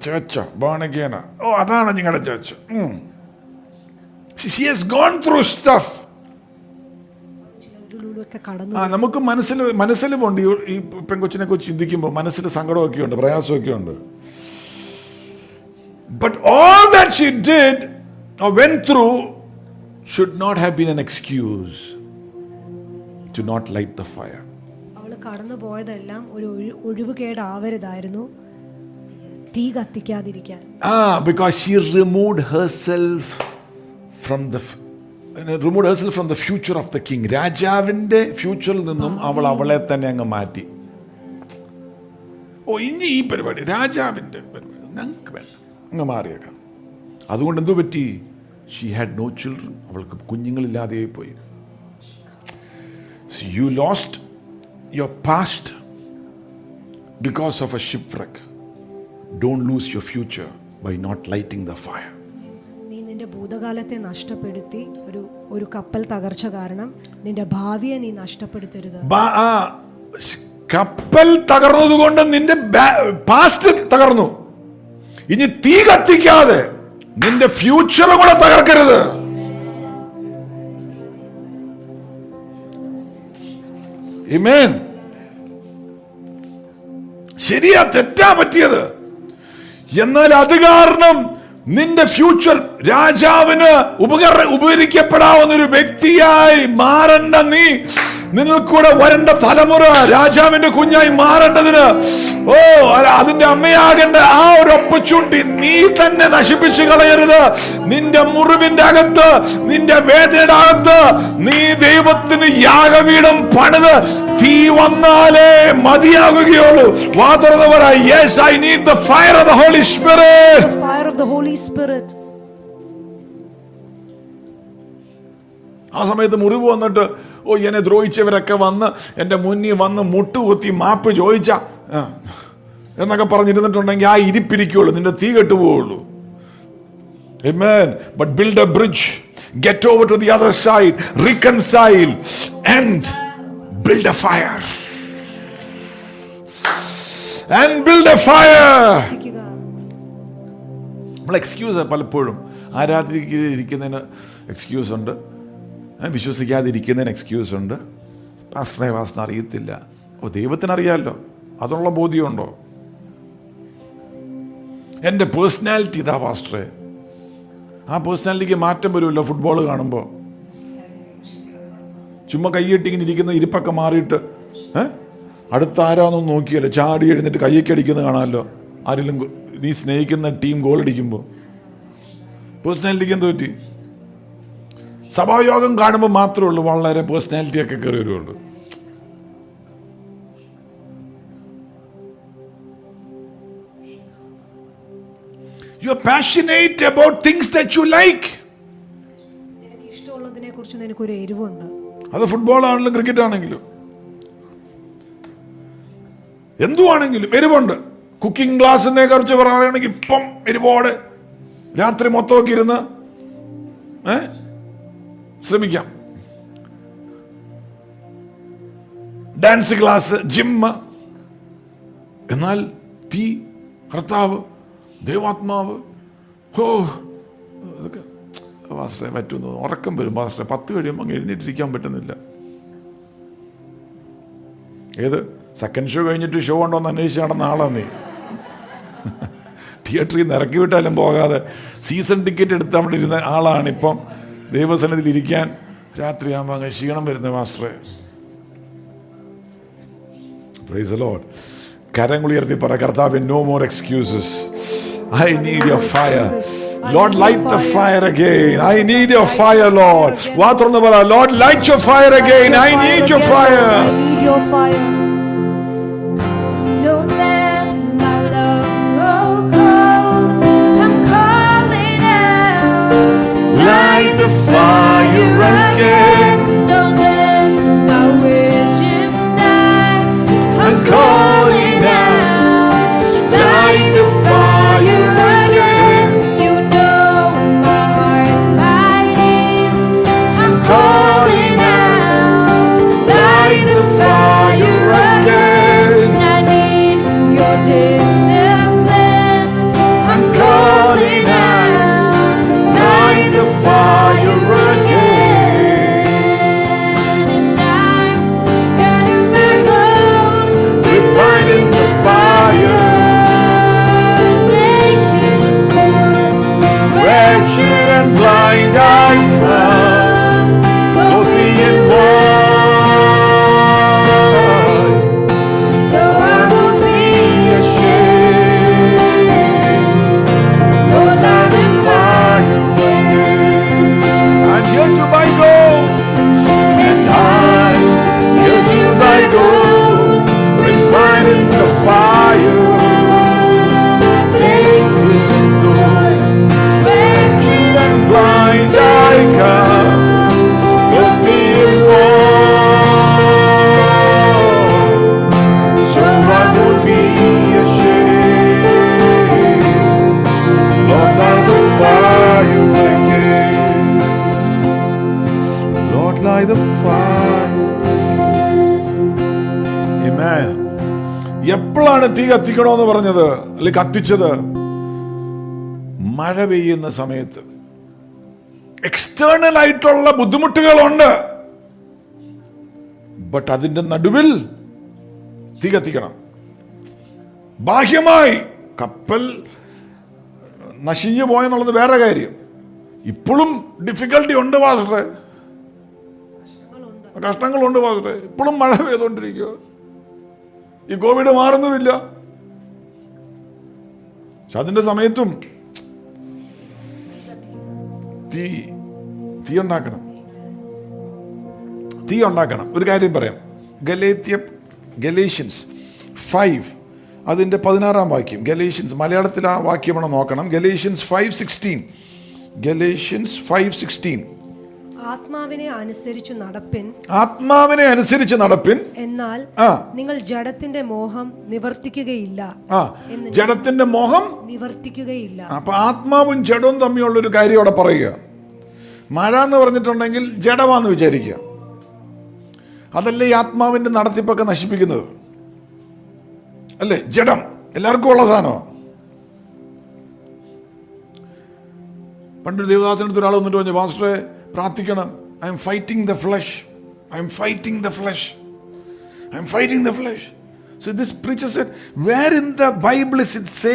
Speaker 2: ചേച്ചോ ബാണകേന ഓ അതാണ് നിങ്ങളുടെ ചേച്ചോ she has gone through stuff ആ നമുക്ക് മനസ്സിൽ ഉണ്ട് ഈ പെൺകൊച്ചിനെ കുറിച്ച് ചിന്തിക്കുമ്പോൾ മനസ്സിൽ സങ്കടമൊക്കെ ഉണ്ട് പ്രയാസമൊക്കെ ഉണ്ട് but all that she did went through should not have been an excuse to not light the fire കടന്നു പോയതെല്ലാം ഒരു കേടാവരുതായിരുന്നു തീ കത്തിക്കാതിരിക്കാൻ ah because she remove herself from the റിമൂഡേഴ്സൽ from the future of the king രാജാവിൻ്റെ ഫ്യൂച്ചറിൽ നിന്നും അവൾ അവളെ തന്നെ അങ്ങ് മാറ്റി ഓ ഇനി ഈ പരിപാടി രാജാവിൻ്റെ പരിപാടി ഞങ്ങൾക്ക് വേണ്ട അങ്ങ് മാറിയേക്കാം അതുകൊണ്ട് എന്തു പറ്റി ഷീ ഹാഡ് നോ ചിൽഡ്രൻ അവൾക്ക് കുഞ്ഞുങ്ങളില്ലാതെ പോയി you lost your past because of a shipwreck wreck don't lose your future by not lighting the fire
Speaker 6: നിന്റെ ഭൂതകാലത്തെ നഷ്ടപ്പെടുത്തി ഒരു ഒരു കപ്പൽ തകർച്ച കാരണം നിന്റെ ഭാവിയെ നീ നഷ്ടപ്പെടുത്തരുത്
Speaker 2: കപ്പൽ തകർന്നതുകൊണ്ട് നിന്റെ പാസ്റ്റ് തകർന്നു ഇനി തീ കത്തിക്കാതെ നിന്റെ ഫ്യൂച്ചർ കൂടെ തകർക്കരുത് ശരിയാ തെറ്റാ പറ്റിയത് എന്നാൽ അത് കാരണം നിന്റെ ഫ്യൂച്ചർ രാജാവിന് ഉപകര ഉപകരിക്കപ്പെടാവുന്ന ഒരു വ്യക്തിയായി മാറണ്ട നീ നിങ്ങൾ കൂടെ വരേണ്ട തലമുറ രാജാവിന്റെ കുഞ്ഞായി മാറേണ്ടതിന് ഓ അതിന്റെ അമ്മയാകേണ്ട ആ ഒരു ഒപ്പച്ചൂണ്ടി നീ തന്നെ നശിപ്പിച്ചു കളയരുത് നിന്റെ മുറിവിന്റെ അകത്ത് നിന്റെ വേദനയുടെ അകത്ത് നീ ദൈവത്തിന് യാഗവീടം പണിത് തീ വന്നാലേ മതിയാകുകയുള്ളൂ വാ yes I need the fire of the Holy
Speaker 6: Spirit fire of the Holy Spirit
Speaker 2: ആ സമയത്ത് മുറിവ് വന്നിട്ട് ഓ എന്നെ ദ്രോഹിച്ചവരൊക്കെ വന്ന് എൻ്റെ മുന്നിൽ വന്ന് മുട്ടുകുത്തി മാപ്പ് ചോദിച്ച എന്നൊക്കെ പറഞ്ഞിരുന്നിട്ടുണ്ടെങ്കിൽ ആ ഇരിപ്പിരിക്കുള്ളൂ നിന്റെ തീ കെട്ടുപോവുള്ളൂ Amen. But build a bridge. Get over to the other side. Reconcile. And build a fire. And build a fire. നമ്മൾ എക്സ്ക്യൂസ് പലപ്പോഴും ആരാധിക്കുന്നതിന് എക്സ്ക്യൂസ് ഉണ്ട് വിശ്വസിക്കാതിരിക്കുന്നതിന് എക്സ്ക്യൂസ് ഉണ്ട് പാസ്റ്ററെ പാസ്റ്റർ അറിയത്തില്ല അപ്പോൾ ദൈവത്തിനറിയാമല്ലോ അതിനുള്ള ബോധ്യമുണ്ടോ എൻ്റെ പേഴ്സണാലിറ്റി ഇതാ പാസ്റ്ററെ ആ പേഴ്സണാലിറ്റിക്ക് മാറ്റം വരുമല്ലോ ഫുട്ബോൾ കാണുമ്പോൾ ചുമ്മാ ഇങ്ങനെ ഇരിക്കുന്ന ഇരിപ്പൊക്കെ മാറിയിട്ട് അടുത്ത ആരാന്നൊന്നും നോക്കിയല്ലോ ചാടി എഴുന്നിട്ട് കയ്യൊക്കെ അടിക്കുന്നത് കാണാമല്ലോ ആരെങ്കിലും നീ സ്നേഹിക്കുന്ന ടീം ഗോൾ അടിക്കുമ്പോൾ പേഴ്സണാലിറ്റിക്ക് എന്ത് പറ്റി സഭായോഗം കാണുമ്പോൾ മാത്രമേ ഉള്ളൂ വളരെ പേഴ്സണാലിറ്റി ഒക്കെ കയറി വരുള്ളൂ you are passionate about things that you like നിനക്ക് ഇഷ്ടമുള്ളതിനെ കുറിച്ച് ഒരു എരിവുണ്ട് അത് ഫുട്ബോൾ ആണെങ്കിലും ക്രിക്കറ്റ് ആണെങ്കിലും എന്തുവാണെങ്കിലും എരിവുണ്ട് കുക്കിംഗ് ക്ലാസ്സിനെ കുറിച്ച് പറയുകയാണെങ്കിൽ ഇപ്പം എരിവോടെ രാത്രി മൊത്തമൊക്കെ ഇരുന്ന് ഏഹ് ശ്രമിക്കാം ഡാൻസ് ക്ലാസ് ജിമ്മ് എന്നാൽ തീ ഭർത്താവ് ദൈവാത്മാവ് ഹോ ഇതൊക്കെ പാസ്റ്ററെ പറ്റുന്നു ഉറക്കം വരും പാസ്റ്ററെ പത്ത് കഴിയുമ്പോൾ അങ്ങ് എഴുന്നേറ്റിരിക്കാൻ പറ്റുന്നില്ല ഏത് സെക്കൻഡ് ഷോ കഴിഞ്ഞിട്ട് ഷോ ഉണ്ടോ എന്ന് അന്വേഷിച്ച് നടന്ന ആളാണ് നീ തിയേറ്ററിൽ നിന്ന് ഇറക്കി വിട്ടാലും പോകാതെ സീസൺ ടിക്കറ്റ് എടുത്ത് അവിടെ ഇരുന്ന ആളാണിപ്പം ദൈവസനത്തിൽ ഇരിക്കാൻ രാത്രിയാകുമ്പോൾ അങ്ങ് ക്ഷീണം വരുന്ന മാസ്റ്ററെ പ്രൈസ് ലോഡ് കരങ്ങൾ ഉയർത്തി പറ കർത്താവ് no more excuses I need your fire Lord light the fire again I need your fire Lord മാത്രം പറ Lord light your fire again I need your fire 花。എന്ന് പറഞ്ഞത് അല്ലെ കത്തിച്ചത് മഴ പെയ്യുന്ന സമയത്ത് എക്സ്റ്റേണൽ ആയിട്ടുള്ള ബുദ്ധിമുട്ടുകളുണ്ട് ബട്ട് അതിന്റെ നടുവിൽ തീ കത്തിക്കണം ബാഹ്യമായി കപ്പൽ നശിഞ്ഞു പോയെന്നുള്ളത് വേറെ കാര്യം ഇപ്പോഴും ഡിഫിക്കൽട്ടി ഉണ്ട് വാസ്റ്റർ കഷ്ടങ്ങളുണ്ട് വാസ്റ്റർ ഇപ്പോഴും മഴ പെയ്തുകൊണ്ടിരിക്കുക ഈ കോവിഡ് മാറുന്നുമില്ല പക്ഷെ അതിൻ്റെ സമയത്തും തീ തീ ഉണ്ടാക്കണം തീ ഉണ്ടാക്കണം ഒരു കാര്യം പറയാം ഗലേത്യ ഗലേഷ്യൻസ് ഫൈവ് അതിൻ്റെ പതിനാറാം വാക്യം ഗലേഷ്യൻസ് മലയാളത്തിൽ ആ വാക്യമാണ് നോക്കണം Galatians five sixteen Galatians five sixteen ആത്മാവിനെ അനുസരിച്ച് നടപ്പിൻ ആത്മാവിനെ അനുസരിച്ച്
Speaker 6: നടപ്പിൻ എന്നാൽ നിങ്ങൾ ജഡത്തിന്റെ മോഹം
Speaker 2: നിവർത്തിക്കുകയില്ല ജഡത്തിന്റെ മോഹം നിവർത്തിക്കുകയില്ല അപ്പൊ ആത്മാവും ജഡവും തമ്മിലുള്ള ഒരു കാര്യം അവിടെ പറയുക മഴ എന്ന് പറഞ്ഞിട്ടുണ്ടെങ്കിൽ ജഡമാന്ന് വിചാരിക്കുക അതല്ലേ ഈ ആത്മാവിന്റെ നടത്തിപ്പൊക്കെ നശിപ്പിക്കുന്നത് അല്ലേ ജഡം എല്ലാവർക്കും ഉള്ള സാധനമാണ് പണ്ടൊരു ദേവദാസിനടുത്ത് ഒരാൾ വന്നിട്ട് പറഞ്ഞു മാസ്റ്ററെ പ്രാർത്ഥിക്കണം I'm fighting the flesh I'm fighting the flesh I'm fighting the flesh so this preacher it where in the Bible is it say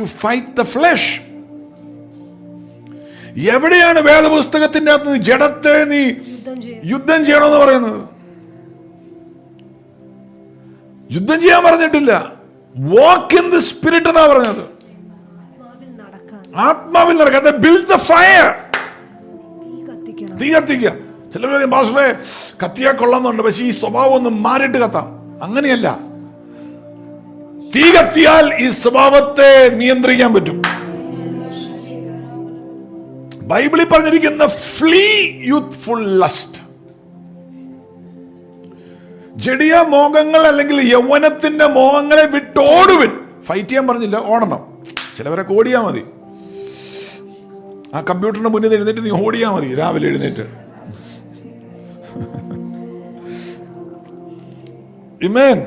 Speaker 2: to fight the flesh എവിടെയാണ് വേദപുസ്തകത്തിന്റെ അകത്ത് ജഡത്തെ നീ യുദ്ധം ചെയ്യണമെന്ന് പറയുന്നത് യുദ്ധം ചെയ്യാൻ പറഞ്ഞിട്ടില്ല വാക്ക് ഇൻ ദ സ്പിരിറ്റ് എന്നാ പറഞ്ഞത് ആത്മാവിൽ നടക്കുക ബിൽഡ് ദ ഫയർ തീ കത്തിക്കുക ചിലർ പറയും പാസ്റ്ററെ കത്തിയാൽ കൊള്ളാമെന്നുണ്ട് പക്ഷേ ഈ സ്വഭാവം ഒന്ന് മാറിയിട്ട് കത്താം അങ്ങനെയല്ല തീ കത്തിയാൽ ഈ സ്വഭാവത്തെ നിയന്ത്രിക്കാൻ പറ്റും ബൈബിളിൽ പറഞ്ഞിരിക്കുന്ന ഫ്ലീ യൂത്ത് ഫുൾ ലസ്റ്റ് ജഡിയ മോഹങ്ങൾ അല്ലെങ്കിൽ യൗവനത്തിന്റെ മോഹങ്ങളെ വിട്ടോടുവിൻ ഫൈറ്റ് ചെയ്യാൻ പറഞ്ഞില്ല ഓടണം ചിലവരെ കോടിയാ മതി ആ കമ്പ്യൂട്ടറിന് മുന്നിൽ എഴുന്നേറ്റ് നീ ഓടിയാൽ മതി രാവിലെ എഴുന്നേറ്റ് amen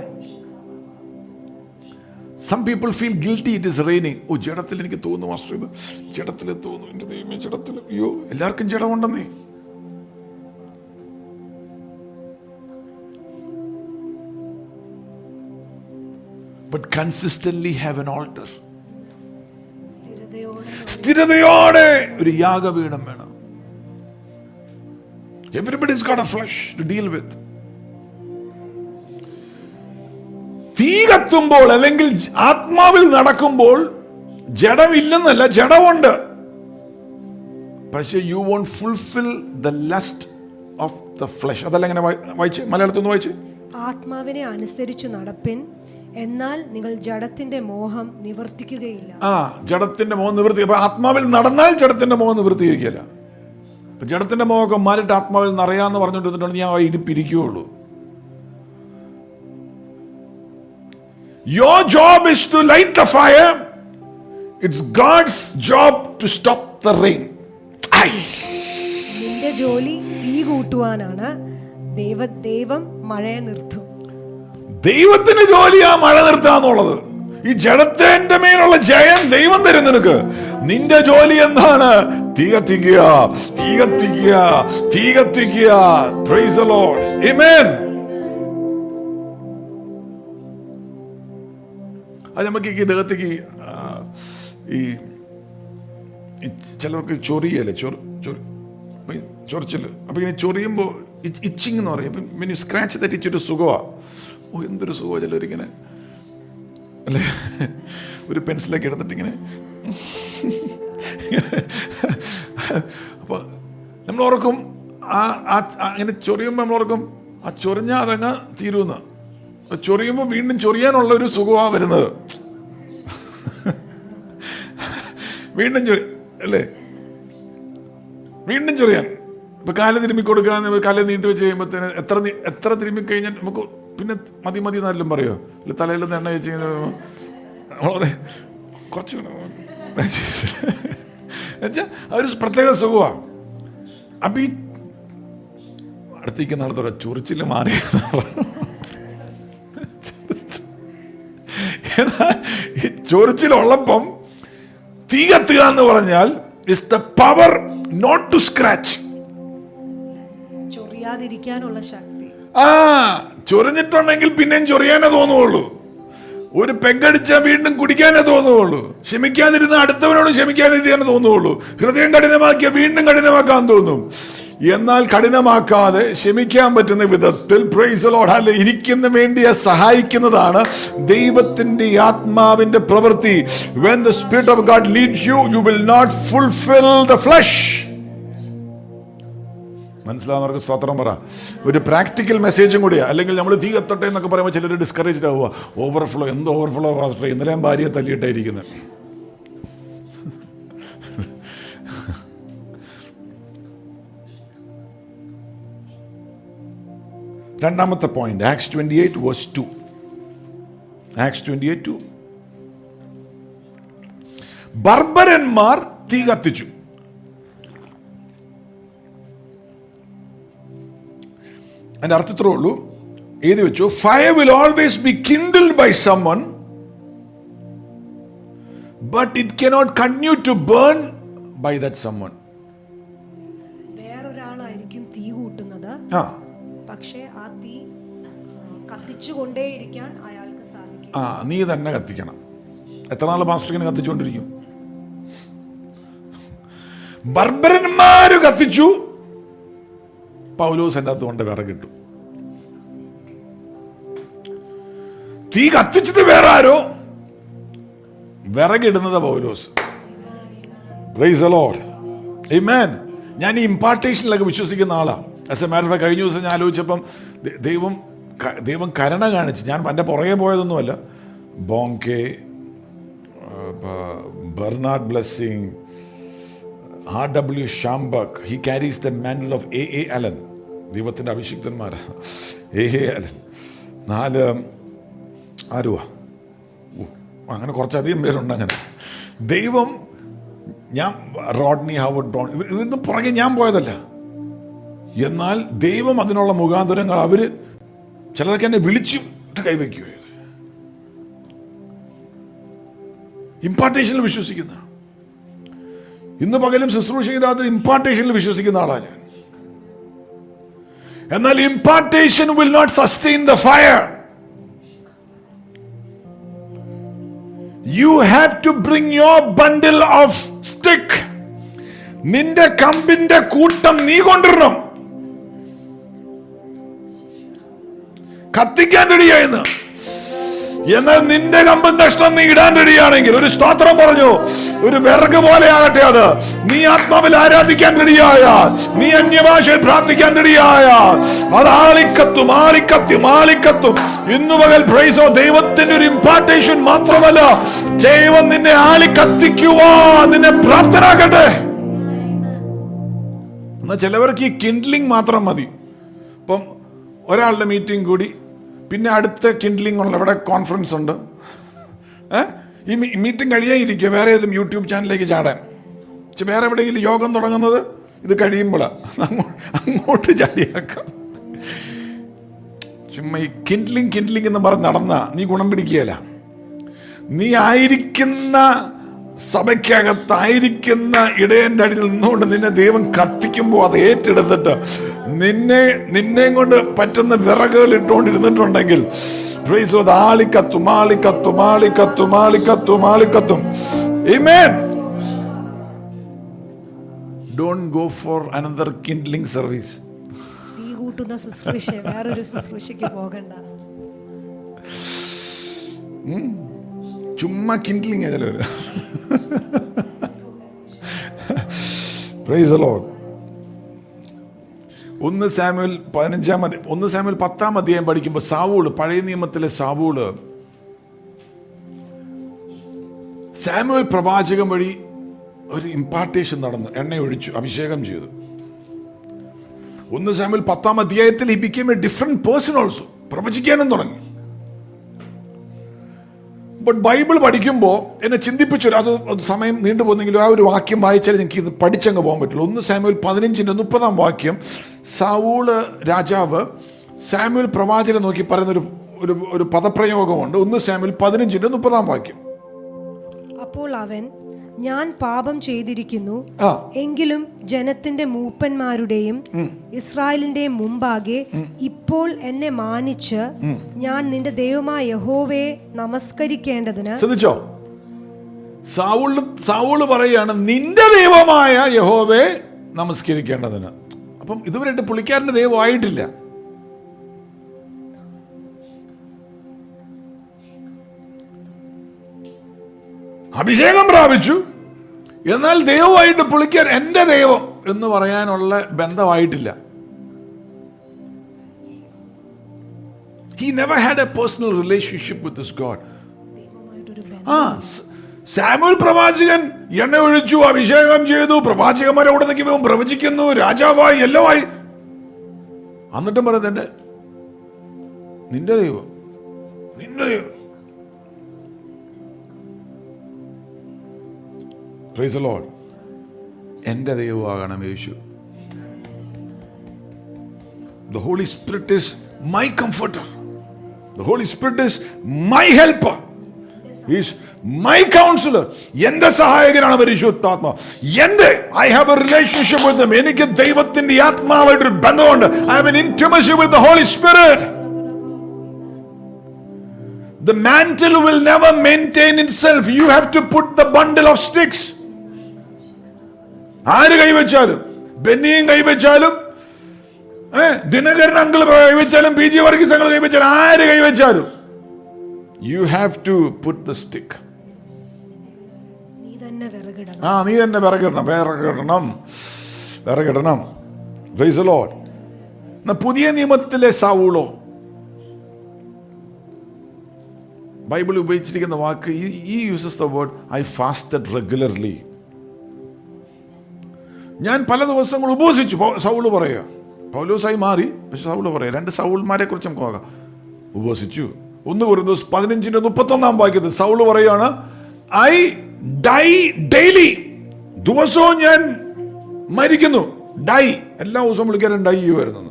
Speaker 2: some people feel guilty it is raining ഓ ജഡത്തിൽ എനിക്ക് തോന്നുന്നു മാസ്റ്റർ ഇത് ജഡത്തിൽ തോന്നുന്നു എന്റെ ദൈവമേ ജഡത്തിൽ അയ്യോ എല്ലാവർക്കും ജഡമുണ്ടെന്നേ but consistent have an altar സ്ഥിരതയോടെ ഒരു യാഗപീഠം വേണം everybody flesh to deal with തീ കത്തുമ്പോൾ അല്ലെങ്കിൽ ആത്മാവിൽ നടക്കുമ്പോൾ ജഡമില്ലെന്നല്ല ജഡമുണ്ട് പക്ഷെ you won't fulfil the lust of the flesh അതല്ല എങ്ങനെ വായിച്ച് മലയാളത്തിൽ നിന്ന് വായിച്ച് ആത്മാവിനെ അനുസരിച്ച് നടപ്പിൻ
Speaker 6: എന്നാൽ നിങ്ങൾ ജഡത്തിന്റെ മോഹം നിവർത്തിക്കുകയില്ല
Speaker 2: ആ ജഡത്തിന്റെ മോഹം നിവർത്തി ആത്മാവിൽ നടന്നാൽ ജഡത്തിന്റെ മോഹം നിവർത്തിയിരിക്കില്ല ജഡത്തിന്റെ മോഹമൊക്കെ മാറിയിട്ട് ആത്മാവിൽ നിറയാന്ന് പറഞ്ഞുകൊണ്ടിരുന്നിട്ടുണ്ട് ഞാൻ ഇരിപ്പിരിക്കുകയുള്ളൂ your job is to light the fire it's God's job to stop the rain നിന്റെ ജോലി തീ കൂട്ടുവാനാണ് ദൈവ ദൈവം മഴയെ നിർത്തും ദൈവത്തിന് ജോലിയാ മഴ നിർത്താന്നുള്ളത് ഈ ജഡത്തേന്റെ മേലുള്ള ജയം ദൈവം തരും നിനക്ക് നിന്റെ ജോലി എന്താണ് തീ കത്തിക്കുക തീ കത്തിക്കുക തീ കത്തിക്കുക അത് നമുക്ക് ഈ ദേഹത്തേക്ക് ഈ ചിലർക്ക് ചൊറിയല്ലേ ചൊറി ചൊറി ചൊറിച്ചില് അപ്പം ഇങ്ങനെ ചൊറിയുമ്പോ ഇച്ചിങ് എന്ന് പറയും സ്ക്രാച്ച് തെറ്റിച്ചൊരു സുഖമാണ് ഓ എന്തൊരു സുഖമോ ഇങ്ങനെ അല്ലേ ഒരു പെൻസിലൊക്കെ എടുത്തിട്ടിങ്ങനെ അപ്പോൾ നമ്മൾ ഓർക്കും ആ ആ അങ്ങനെ ചൊറിയുമ്പോൾ നമ്മൾ ഓർക്കും ആ ചൊറിഞ്ഞാൽ അതങ്ങ് തീരുമെന്ന് ചൊറിയുമ്പോൾ വീണ്ടും ചൊറിയാനുള്ള ഒരു സുഖമാണ് വരുന്നത് വീണ്ടും ചൊറി അല്ലേ വീണ്ടും ചൊറിയാൻ ഇപ്പൊ കാല് തിരുമ്മി കൊടുക്കുക കാല് നീട്ടി വെച്ച് കഴിയുമ്പോഴത്തേന് എത്ര എത്ര തിരുമ്മി കഴിഞ്ഞാൽ നമുക്ക് പിന്നെ മതി മതി എന്നാലും പറയോ അല്ലെ തലയിലൊന്ന് എണ്ണ വെച്ച് കഴിഞ്ഞാൽ കുറച്ച് എന്നുവെച്ചാൽ അവർ പ്രത്യേക സുഖമാണ് അപ്പം ഈ അടുത്തേക്ക് നടത്തോടെ ചൊറിച്ചിൽ മാറി ഈ ചൊറിച്ചിലുള്ളപ്പം തീ കത്തുക എന്ന് പറഞ്ഞാൽ is the power not to scratch ചൊറിയാതിരിക്കാനുള്ള ശക്തി ആ ചൊറിഞ്ഞിട്ടുണ്ടെങ്കിൽ പിന്നെയും ചൊറിയാനേ തോന്നുള്ളൂ ഒരു പെഗടിച്ചാൽ വീണ്ടും കുടിക്കാനേ തോന്നുള്ളൂ ക്ഷമിക്കാതിരുന്ന അടുത്തവനോട് ക്ഷമിക്കാതിരിക്കാനേ തോന്നുള്ളൂ ഹൃദയം കഠിനമാക്കിയ വീണ്ടും കഠിനമാക്കാൻ തോന്നും എന്നാൽ കഠിനമാക്കാതെ ക്ഷമിക്കാൻ പറ്റുന്ന വിധത്തിൽ പ്രൈസ് ഇരിക്കുന്ന വേണ്ടിയ സഹായിക്കുന്നതാണ് ദൈവത്തിന്റെ ആത്മാവിന്റെ പ്രവൃത്തി when the Spirit of God lead you you will not fulfil the flesh മനസ്സിലാവുന്നവർക്ക് സ്തോത്രം പറ ഒരു പ്രാക്ടിക്കൽ മെസ്സേജും കൂടിയാണ് അല്ലെങ്കിൽ നമ്മൾ തീ എത്തട്ടെ എന്നൊക്കെ പറയുമ്പോൾ ചിലർ ഡിസ്കറേജ്ഡ് ആവുക ഓവർഫ്ലോ എന്ത് ഓവർഫ്ലോ പാസ്റ്റർ ഇന്നലെയും ഭാര്യയെ തല്ലിയിട്ടായിരിക്കുന്നത് രണ്ടാമത്തെ point Acts twenty eight verse two Acts twenty eight two ബർബരന്മാർ തീ കത്തിച്ചു അതിൻ്റെ അർത്ഥത്തിലേ ഉള്ളൂ എഴുതി വെച്ചു fire will always be kindled by someone but it not continue to burn by the someone
Speaker 6: വേറൊരാളായിരിക്കും തീ കൂട്ടുന്നത് പക്ഷേ ആ തീ കത്തിച്ചുകൊണ്ടേയിരിക്കാൻ അയാൾക്ക് സാധിക്കും ആ നീ
Speaker 2: തന്നെ കത്തിക്കണം എത്ര നാൾ മാസ്റ്റർ ഇങ്ങനെ കത്തിച്ചുകൊണ്ടിരിക്കും ബർബരന്മാര് കത്തിച്ചു എൻ്റെ അത് കൊണ്ട് വിറകിട്ടു തീ കത്തിച്ചത് വേറെ ആരോ വിറകിടുന്നത് പൗലോസ് പ്രൈസ് അലോഡ് ഏമേൻ ഞാൻ ഈ ഇമ്പാർട്ടേഷനിലൊക്കെ വിശ്വസിക്കുന്ന ആളാണ് ആസ് എ മാരത്ത കഴിഞ്ഞ ദിവസം ഞാൻ ആലോചിച്ചപ്പം ദൈവം ദൈവം കരണ കാണിച്ച് ഞാൻ എൻ്റെ പുറകെ പോയതൊന്നുമല്ല Bonnke Bernard blessing W Schambach he carries the mantle of A A Allen ദൈവത്തിൻ്റെ അഭിഷിക്തന്മാർ എ എ അലൻ നാല് ആരുവാ അങ്ങനെ കുറച്ചധികം പേരുണ്ട് അങ്ങനെ ദൈവം ഞാൻ റോഡ്നി ഹവർ ഡോൺ ഇവരിന്ന് പുറകെ ഞാൻ പോയതല്ല എന്നാൽ ദൈവം അതിനുള്ള മുഖാന്തരങ്ങൾ അവർ ചിലതൊക്കെ എന്നെ വിളിച്ചിട്ട് കൈവയ്ക്കുക ഇമ്പാർട്ടേഷനിൽ വിശ്വസിക്കുന്നതാണ് ഇന്ന് പകലും ശുശ്രൂഷയില്ലാത്ത ഇമ്പാർട്ടേഷനിൽ വിശ്വസിക്കുന്ന ആളാണ് ഞാൻ എന്നാൽ impartation will not sustain the fire you have to bring your bundle of stick നിന്റെ കമ്പിന്റെ കൂട്ടം നീ കൊണ്ടിരണം കത്തിക്കാൻ റെഡിയായിരുന്നു എന്നാൽ നിന്റെ കമ്പം ദക്ഷണം നീ ഇടാൻ റെഡിയാണെങ്കിൽ ഒരു സ്തോത്രം പറഞ്ഞു ഒരു വിറക് പോലെ ആകട്ടെ അത് നീ ആത്മാവിൽ ആരാധിക്കാൻ റെഡിയായാൽ നീ അന്യഭാഷയിൽ പ്രാർത്ഥിക്കാൻ റെഡിയായാൽ അത് ആളിക്കത്തും ആളിക്കത്തും ആളിക്കത്തും ഇന്ന് പകൽ പ്രൈസോ ദൈവത്തിന്റെ ഒരു ഇമ്പാർട്ടേഷൻ മാത്രമല്ല ദൈവം നിന്നെ ആളിക്കത്തിക്കുവാ നിന്നെ പ്രാപ്തനാകട്ടെ എന്നാൽ ചിലവർക്ക് ഈ കിൻഡ്ലിംഗ് മാത്രം മതി ഇപ്പം ഒരാളുടെ മീറ്റിംഗ് കൂടി പിന്നെ അടുത്ത കിൻഡലിംഗ് ഉള്ള ഇവിടെ കോൺഫറൻസ് ഉണ്ട് ഈ മീറ്റിംഗ് ഇരിക്കുക വേറെ ഏതും യൂട്യൂബ് ചാനലിലേക്ക് ചാടാൻ പക്ഷെ വേറെ എവിടെയെങ്കിലും യോഗം തുടങ്ങുന്നത് ഇത് കഴിയുമ്പോഴാണ് അങ്ങോട്ട് ചാടിയാക്കാം ചുമ്മാ ഈ കിൻഡ്ലിങ് കിൻഡ്ലിങ് എന്ന് പറഞ്ഞ് നടന്ന നീ ഗുണം പിടിക്കുകയല്ല നീ ആയിരിക്കുന്ന സഭയ്ക്കകത്തായിരിക്കുന്ന ഇടയൻ്റെ അടിയിൽ നിന്നുകൊണ്ട് നിന്നെ ദൈവം കത്തിക്കുമ്പോൾ അത് ഏറ്റെടുത്തിട്ട് നിന്നെ നിന്നെ കൊണ്ട് പറ്റുന്ന വിറകുകൾ ഇട്ടുകൊണ്ടിരുന്നിട്ടുണ്ടെങ്കിൽ don't go for another service
Speaker 6: പോകണ്ട
Speaker 2: ചുമ്മാ കിൻഡ്ലിംഗ് ചിലവര് പ്രൈസ് ലോഡ് ഒന്ന് സാമുൽ പതിനഞ്ചാം മതി ഒന്ന് സാമുൽ പത്താം അധ്യായം പഠിക്കുമ്പോൾ സാവൂള് പഴയ നിയമത്തിലെ സാവൂള് സാമുവൽ പ്രവാചകം വഴി ഒരു ഇമ്പാർട്ടേഷൻ നടന്നു എണ്ണയൊഴിച്ചു അഭിഷേകം ചെയ്തു ഒന്ന് സാമിൽ പത്താം അധ്യായത്തിൽ he became a different person also പ്രവചിക്കാനും തുടങ്ങി ബട്ട് ബൈബിൾ പഠിക്കുമ്പോൾ എന്നെ ചിന്തിപ്പിച്ചു അത് സമയം നീണ്ടുപോകുന്നെങ്കിലും ആ ഒരു വാക്യം വായിച്ചാൽ എനിക്ക് ഇത് പഠിച്ചങ്ങ് പോകാൻ പറ്റുള്ളൂ ഒന്ന് സാമുവൽ പതിനഞ്ചിൻ്റെ മുപ്പതാം വാക്യം സാവൂള് രാജാവ് സാമുൽ പ്രവാചകനെ നോക്കി പറയുന്നൊരു ഒരു ഒരു പദപ്രയോഗമുണ്ട് ഒന്ന് സാമുൽ പതിനഞ്ചിന്റെ
Speaker 6: മുപ്പതാം വാക്യം അപ്പോൾ അവൻ ഞാൻ പാപം ചെയ്തിരിക്കുന്നു എങ്കിലും ജനത്തിന്റെ മൂപ്പന്മാരുടെയും ഇസ്രായേലിന്റെ മുമ്പാകെ ഇപ്പോൾ എന്നെ മാനിച്ച് ഞാൻ നിന്റെ ദൈവമായ യഹോവയെ നമസ്കരിക്കേണ്ടതിന്
Speaker 2: ശ്രദ്ധിച്ചോ സാവൂള് സാവൂള് പറയാണ് നിന്റെ ദൈവമായ യഹോവയെ നമസ്കരിക്കേണ്ടതിന് അപ്പം ഇതുവരെയായിട്ട് പുള്ളിക്കാരൻ്റെ ദൈവമായിട്ടില്ല അഭിഷേകം പ്രാപിച്ചു എന്നാൽ ദൈവമായിട്ട് പുളിക്കാൻ എൻ്റെ ദൈവം എന്ന് പറയാനുള്ള ബന്ധമായിട്ടില്ല he never had a personal relationship with God ആ സാമുൽ പ്രവാചകൻ എണ്ണ ഒഴിച്ചു അഭിഷേകം ചെയ്തു പ്രവാചകന്മാരെ അവിടെ നിൽക്കുമ്പോൾ പ്രവചിക്കുന്നു രാജാവായി എല്ലാമായി എന്നിട്ടും പറയുന്നത് എന്റെ നിന്റെ ദൈവം നിന്റെ ദൈവം എന്റെ ദൈവമാകണം Yesu the Holy Spirit is my comforter the Holy Spirit is my helper is my counsellor എൻ്റെ സഹായകനാണ് പരിശുദ്ധാത്മ എൻ്റെ I have a relationship with എനിക്ക് ദൈവത്തിന്റെ ആത്മാവായിട്ടൊരു ബന്ധമുണ്ട് I have an intimacy with Holy Spirit The mantle will never maintain itself. You have to put the bundle of sticks. ആര് കൈവച്ചാലും ബെന്നിയും കൈവച്ചാലും ദിനകരൻ അങ്കിൾ കൈവച്ചാലും പി ജി വർഗീസ് അങ്കിൾ കൈവച്ചാലും ആര് കൈവച്ചാലും you have to put the stick ആ നീ തന്നെ വിറകിടണം വിറകിടണം വിറകിടണം റൈസലോ എന്നാ പുതിയ നിയമത്തിലെ സാവൂളോ ബൈബിൾ ഉപയോഗിച്ചിരിക്കുന്ന വാക്ക് ഈ uses the word I fasted regularly ഞാൻ പല ദിവസങ്ങൾ ഉപവസിച്ചു സൗള് പറയുക പൗലോസായി മാറി പക്ഷെ സൗള് പറയുക രണ്ട് സൗൾമാരെ കുറിച്ച് നമുക്ക് നോക്കാം ഉപവസിച്ചു ഒന്ന് കുറിന്തോസ് പതിനഞ്ചിന്റെ മുപ്പത്തൊന്നാം വാക്യത്തിൽ സൗള് പറയാണ് ഐ ഡൈ ഡെയിലി ദിവസവും ഞാൻ മരിക്കുന്നു ഡൈ എല്ലാ ദിവസവും വിളിക്കാൻ ഡൈ വരുന്നു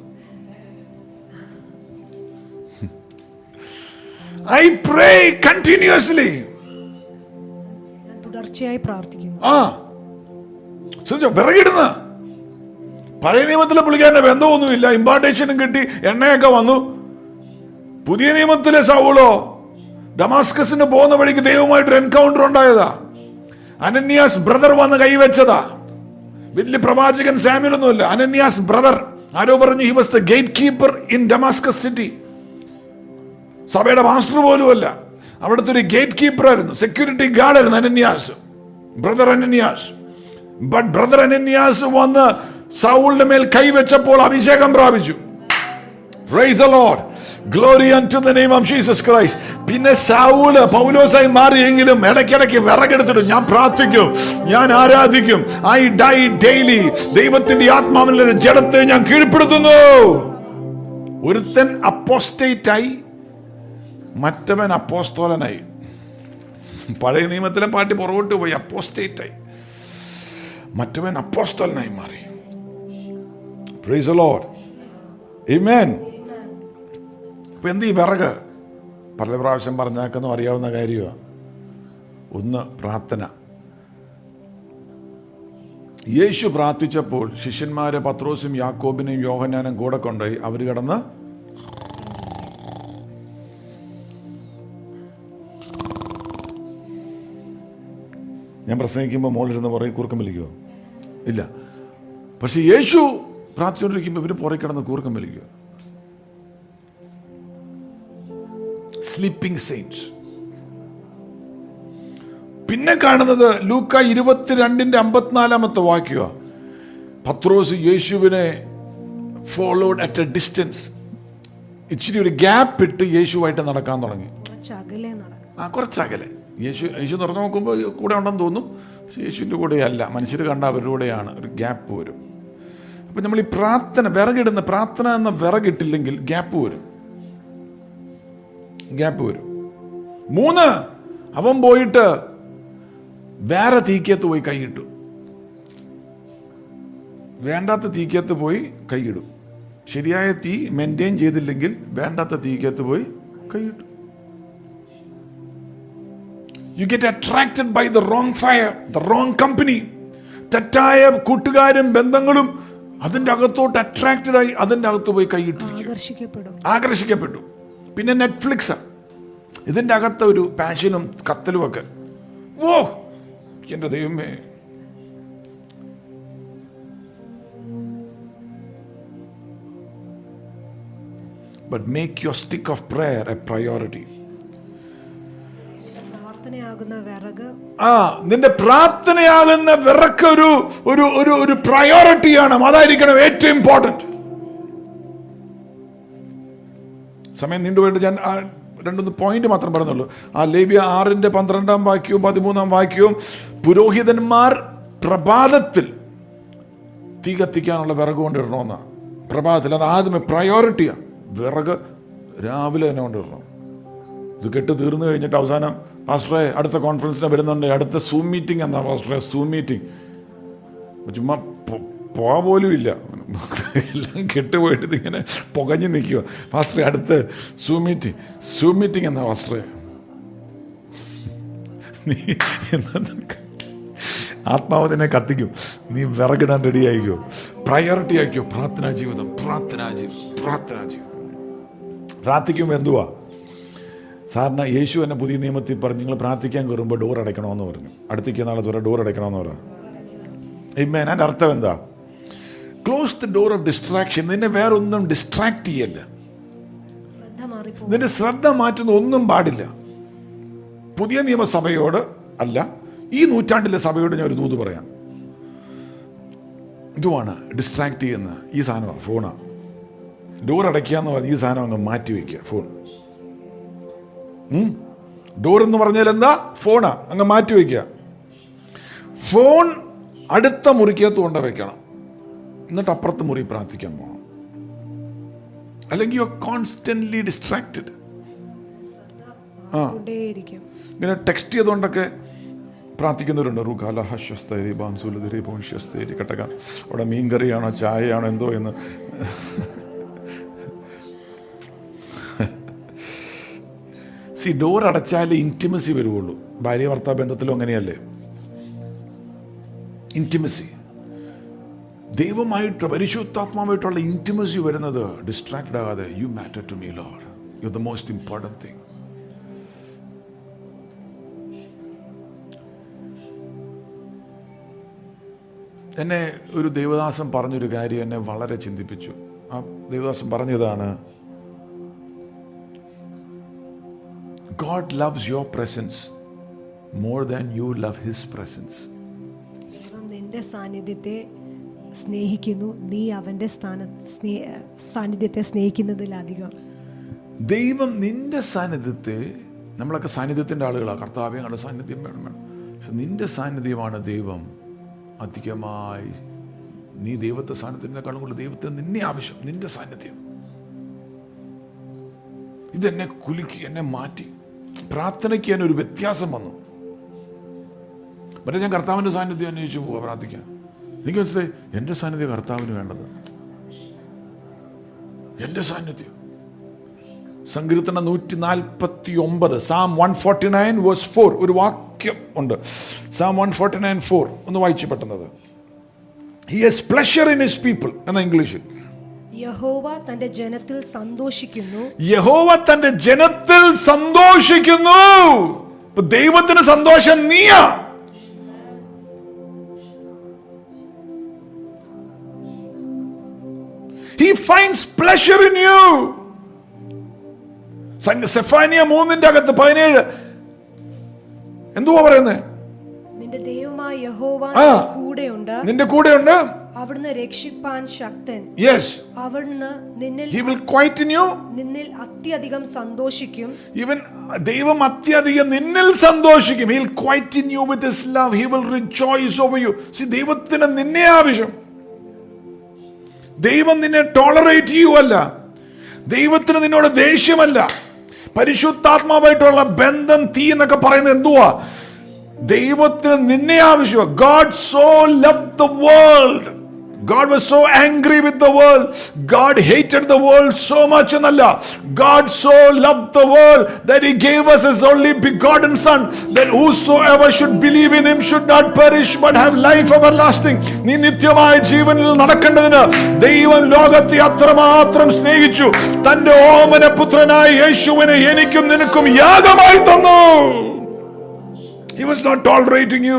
Speaker 2: ഐ പ്രേ കണ്ടിന്യൂസ്ലി
Speaker 6: തുടർച്ചയായി പ്രാർത്ഥിക്കുന്നു ആ ശ്രദ്ധിച്ചോ
Speaker 2: വിറകിടുന്ന പഴയ നിയമത്തിലെ പുള്ളിക്കാരൻ്റെ ബന്ധമൊന്നുമില്ല ഇമ്പാർട്ടേഷനും കിട്ടി എണ്ണയൊക്കെ വന്നു പുതിയ നിയമത്തിലെ സൗളോ ഡമാസ്കസിന് പോകുന്ന വഴിക്ക് ദൈവമായിട്ടൊരു എൻകൗണ്ടർ ഉണ്ടായതാ അനന്യാസ് ബ്രദർ വന്ന് കൈവച്ചതാ വലിയ പ്രവാചകൻ സാമ്യലൊന്നുമില്ല അനന്യാസ് ബ്രദർ ആരോ പറഞ്ഞു he was the gate keeper in Damascus city സഭയുടെ മാസ്റ്റർ പോലുമല്ല അവിടുത്തെ ഒരു ഗേറ്റ് കീപ്പർ ആയിരുന്നു സെക്യൂരിറ്റി ഗാർഡ് ആയിരുന്നു അനന്യാസ് ബ്രദർ അനന്യാസ് ബട്ട് ബ്രദർ അനന്യാസ് വന്ന് സൗളിന്റെ മേൽ കൈവച്ചപ്പോൾ അഭിഷേകം പ്രാപിച്ചു praise the Lord glory Jesus Christ പിന്നെ സാവൂല് പൗലോസായി മാറിയെങ്കിലും ഇടയ്ക്കിടയ്ക്ക് വിറകെടുത്തിടും ഞാൻ പ്രാർത്ഥിക്കും ഞാൻ ആരാധിക്കും ഐ ഡൈ ഡെയിലി ദൈവത്തിന്റെ ആത്മാവിലൊരു ജഡത്തെ ഞാൻ കീഴ്പ്പെടുത്തുന്നു ഒരുത്തൻ അപ്പോസ്റ്റേറ്റായി മറ്റവൻ അപ്പോസ്തോലനായി പഴയ നിയമത്തിലെ പാട്ടി പുറകോട്ട് പോയി അപ്പോസ്റ്റേറ്റായി മറ്റവൻ അപ്പോസ്തോലനായി മാറി പ്രൈസ് ലോഡ് Amen. ഇപ്പം എന്ത് ഈ വിറക് പല പ്രാവശ്യം പറഞ്ഞേക്കുന്നു അറിയാവുന്ന കാര്യമാണ് ഒന്ന് പ്രാർത്ഥന യേശു പ്രാർത്ഥിച്ചപ്പോൾ ശിഷ്യന്മാരെ പത്രോസും യാക്കോബിനെയും യോഹനാനും കൂടെ കൊണ്ടുപോയി അവർ കിടന്ന് ഞാൻ പ്രസംഗിക്കുമ്പോൾ മോളിരുന്ന് പുറകെ കൂർക്കം വലിക്കുമോ ഇല്ല പക്ഷെ യേശു പ്രാർത്ഥിച്ചുകൊണ്ടിരിക്കുമ്പോൾ ഇവർ പുറകെ കിടന്ന് കൂർക്കം വലിക്കുമോ സ്ലീപ്പിംഗ് സെയിൻറ്റ് പിന്നെ കാണുന്നത് ലൂക്ക ഇരുപത്തിരണ്ടിന്റെ അമ്പത്തിനാലാമത്തെ വാക്യ പത്രോസ് യേശുവിനെ ഫോളോഡ് അറ്റ് എ ഡിസ്റ്റൻസ് ഇച്ചിരി ഒരു ഗ്യാപ്പ് ഇട്ട് യേശുവായിട്ട് നടക്കാൻ തുടങ്ങി ആ കുറച്ചകലെ യേശു യേശു തുറന്നു നോക്കുമ്പോൾ കൂടെ ഉണ്ടെന്ന് തോന്നും പക്ഷേ യേശുവിൻ്റെ കൂടെയല്ല മനുഷ്യർ കണ്ട അവരുടെയാണ് കൂടെയാണ് ഒരു ഗ്യാപ്പ് വരും അപ്പം നമ്മൾ ഈ പ്രാർത്ഥന വിറകിടുന്ന പ്രാർത്ഥന എന്ന വിറകിട്ടില്ലെങ്കിൽ ഗ്യാപ്പ് വരും ഗ്യാപ്പ് വരും മൂന്ന് അവൻ പോയിട്ട് വേറെ തീക്കത്ത് പോയി കൈയിട്ടു വേണ്ടാത്ത തീക്കത്ത് പോയി കൈയിടും ശരിയായ തീ മെയിൻറ്റെയിൻ ചെയ്തില്ലെങ്കിൽ വേണ്ടാത്ത തീക്കത്ത് പോയി കൈയിട്ടു you get attracted by the wrong fire the wrong company തെറ്റായ കൂട്ടുകാരും ബന്ധങ്ങളും അതിൻ്റെ അകത്തോട്ട് അട്രാക്റ്റഡായി ആയി അതിൻ്റെ അകത്ത് പോയി കൈയിട്ടു ആകർഷിക്കപ്പെട്ടു പിന്നെ നെറ്റ്ഫ്ലിക്സ് ഇതിൻ്റെ അകത്ത് ഒരു പാഷനും ഒക്കെ ഓ എൻ്റെ ദൈവമേ but make your stick of prayer a priority ആ നിന്റെ പ്രാർത്ഥനയാകുന്ന വിറക്ക് ഒരു ഒരു ഒരു പ്രയോറിറ്റിയാണ് അതായിരിക്കണം ഏറ്റവും ഇമ്പോർട്ടൻറ്റ് സമയം നീണ്ടുപോയിട്ട് ഞാൻ ആ രണ്ടൊന്ന് പോയിന്റ് മാത്രം പറഞ്ഞുള്ളൂ ആ ലേവ്യ ആറിൻ്റെ പന്ത്രണ്ടാം വാക്യവും പതിമൂന്നാം വാക്യവും പുരോഹിതന്മാർ പ്രഭാതത്തിൽ തീ കത്തിക്കാനുള്ള വിറക് കൊണ്ടിടണമെന്നാണ് പ്രഭാതത്തിൽ അത് ആദ്യമേ പ്രയോറിറ്റിയാണ് വിറക് രാവിലെ തന്നെ കൊണ്ടിടണം ഇത് കെട്ട് തീർന്നു കഴിഞ്ഞിട്ട് അവസാനം പാസ്റ്ററെ അടുത്ത കോൺഫറൻസിന് വരുന്നുണ്ട് അടുത്ത സൂം മീറ്റിംഗ് എന്നാ പാസ്റ്ററെ സൂം മീറ്റിംഗ് ചുമ്മാ പോകാൻ പോലും ഇല്ല എല്ലാം കെട്ടുപോയിട്ട് ഇങ്ങനെ പുകഞ്ഞു നിൽക്കുക ഫാസ്റ്റർ അടുത്ത് സൂം മീറ്റിംഗ് സൂം മീറ്റിംഗ് എന്നാ ഫാസ്റ്റർ നീ എന്താ ആത്മാവ് കത്തിക്കും നീ വിറകിടാൻ റെഡി ആയിക്കോ പ്രയോറിറ്റി ആയിക്കോ പ്രാർത്ഥനാ ജീവിതം പ്രാർത്ഥനാ ജീവിതം പ്രാർത്ഥനാ ജീവിതം പ്രാർത്ഥിക്കുമ്പോൾ എന്തുവാ സാറിന് യേശു എന്നെ പുതിയ നിയമത്തിൽ പറഞ്ഞു നിങ്ങൾ പ്രാർത്ഥിക്കാൻ കയറുമ്പോൾ ഡോർ അടയ്ക്കണമെന്ന് പറഞ്ഞു അടുത്തേക്ക് നാളെ ദൂരെ ഡോർ അടയ്ക്കണമെന്ന് പറയാം ഇമ്മേൻ അർത്ഥം എന്താ close the door of distraction നിന്നെ വേറെ ഒന്നും ഡിസ്ട്രാക്ട് ചെയ്യല്ല നിന്റെ ശ്രദ്ധ മാറ്റുന്ന ഒന്നും പാടില്ല പുതിയ നിയമസഭയോട് അല്ല ഈ നൂറ്റാണ്ടിലെ സഭയോട് ഞാൻ ഒരു ദൂത് പറയാം ഇതുമാണ് ഡിസ്ട്രാക്ട് ചെയ്യുന്ന ഈ സാധനമാണ് ഫോണാണ് ഡോർ അടയ്ക്കുക എന്ന് പറഞ്ഞ ഈ സാധനം അങ്ങ് മാറ്റി വയ്ക്കുക ഫോൺ ഡോർ എന്ന് പറഞ്ഞാൽ എന്താ ഫോണാ അങ്ങ് മാറ്റി വയ്ക്കുക ഫോൺ അടുത്ത മുറിക്കകത്ത് കൊണ്ട വയ്ക്കണം എന്നിട്ട് അപ്പുറത്ത് മുറി പ്രാർത്ഥിക്കാൻ പോകണം അല്ലെങ്കിൽ യു ആർ കോൺസ്റ്റന്റ്ലി ഡിസ്ട്രാക്റ്റഡ് ആ ഇങ്ങനെ ടെക്സ്റ്റ് ചെയ്തുകൊണ്ടൊക്കെ പ്രാർത്ഥിക്കുന്നവരുണ്ട് റുഖാല ഹസ്വസ്തേരി ബാൻസുലതിരി പോൺഷ്യസ്തേരി കട്ടക അവിടെ മീൻകറിയാണോ ചായയാണോ എന്തോ എന്ന് സി ഡോർ അടച്ചാലേ ഇൻറ്റിമസി വരുവുള്ളൂ ഭാര്യ ഭർത്താ ബന്ധത്തിലും അങ്ങനെയല്ലേ ഇൻറ്റിമസി ദൈവമായിട്ട് പരിശുദ്ധാത്മാവായിട്ടുള്ള ഇൻറ്റിമസി വരുന്നത് ഡിസ്ട്രാക്ട് ആകാതെ you matter to me Lord you the most important thing എന്നെ ഒരു ദേവദാസം പറഞ്ഞൊരു കാര്യം എന്നെ വളരെ ചിന്തിപ്പിച്ചു ആ ദേവദാസം പറഞ്ഞതാണ് God loves your presence more than you love his presence സാന്നിധ്യത്തെ സ്നേഹിക്കുന്നു നീ അവൻ്റെ സ്ഥാന സാന്നിധ്യത്തെ സ്നേഹിക്കുന്നതിലധികം ദൈവം നിന്റെ സാന്നിധ്യത്തെ നമ്മളൊക്കെ സാന്നിധ്യത്തിൻ്റെ ആളുകളാണ് കർത്താവ് ഞങ്ങളുടെ സാന്നിധ്യം വേണം വേണം പക്ഷെ നിന്റെ സാന്നിധ്യമാണ് ദൈവം അധികമായി നീ ദൈവത്തെ സാന്നിധ്യത്തിനേക്കാളും കൂടുതൽ ദൈവത്തെ നിന്നെ ആവശ്യം നിന്റെ സാന്നിധ്യം ഇതെന്നെ കുലുക്കി എന്നെ മാറ്റി പ്രാർത്ഥനയ്ക്ക് എന്നെ ഒരു വ്യത്യാസം വന്നു മറ്റേ ഞാൻ കർത്താവിൻ്റെ സാന്നിധ്യം അന്വേഷിച്ചു പോവാ പ്രാർത്ഥിക്കാൻ എനിക്ക് മനസ്സിലായി എൻ്റെ സാന്നിധ്യം കർത്താവിന് വേണ്ടത് എൻ്റെ സാന്നിധ്യം സങ്കീർത്തന നൂറ്റി നാൽപ്പത്തി ഒമ്പത് Psalm one forty nine verse four ഒരു വാക്യം ഉണ്ട് Psalm one forty nine four ഒന്ന് വായിച്ചു പെട്ടെന്നത് he has pleasure in his people എന്ന ഇംഗ്ലീഷിൽ യഹോവ തന്റെ ജനത്തിൽ സന്തോഷിക്കുന്നു യഹോവ തന്റെ ജനത്തിൽ സന്തോഷിക്കുന്നു ദൈവത്തിന് സന്തോഷം നീയാ he finds pleasure in you Zephaniah മൂന്നിന്റെ അകത്ത് പതിനേഴ് എന്തുവാ പറയുന്നത്
Speaker 6: നിന്റെ ദൈവമായ യഹോവ കൂടെയുണ്ട്
Speaker 2: നിന്റെ കൂടെയുണ്ട്
Speaker 6: അവിടുന്ന് രക്ഷിപ്പാൻ ശക്തൻ
Speaker 2: യെസ്
Speaker 6: അവിടുന്ന് നിന്നിൽ
Speaker 2: ഹി വിൽ ക്വൈറ്റ് യു
Speaker 6: നിന്നിൽ അത്യധികം സന്തോഷിക്കും
Speaker 2: ഇവൻ ദൈവം അത്യധികം നിന്നിൽ സന്തോഷിക്കും he will quiet you with his love he will rejoice over you see ദൈവത്തിന് നിന്നെ ആവശ്യം ദൈവം നിന്നെ ടോളറേറ്റ് ചെയ്യുവല്ല ദൈവത്തിന് നിന്നോട് ദേഷ്യമല്ല പരിശുദ്ധാത്മാവായിട്ടുള്ള ബന്ധം തീ എന്നൊക്കെ പറയുന്നത് എന്തുവാ ദൈവത്തിന് നിന്നെ ആവശ്യമാണ് God so love the world God was so angry with the world God hated the world so much എന്നല്ല God so love the world that he gave us us his only begotten son that whosoever should believe in him should not perish but have life everlasting നീ നിത്യമായ ജീവനിൽ നടക്കേണ്ടതിന് ദൈവം ലോകത്തെ അത്രമാത്രം സ്നേഹിച്ചു തന്റെ ഓമന പുത്രനായ യേശുവിനെ എനിക്കും നിനക്കും യാഗമായി തന്നു He was not tolerating you.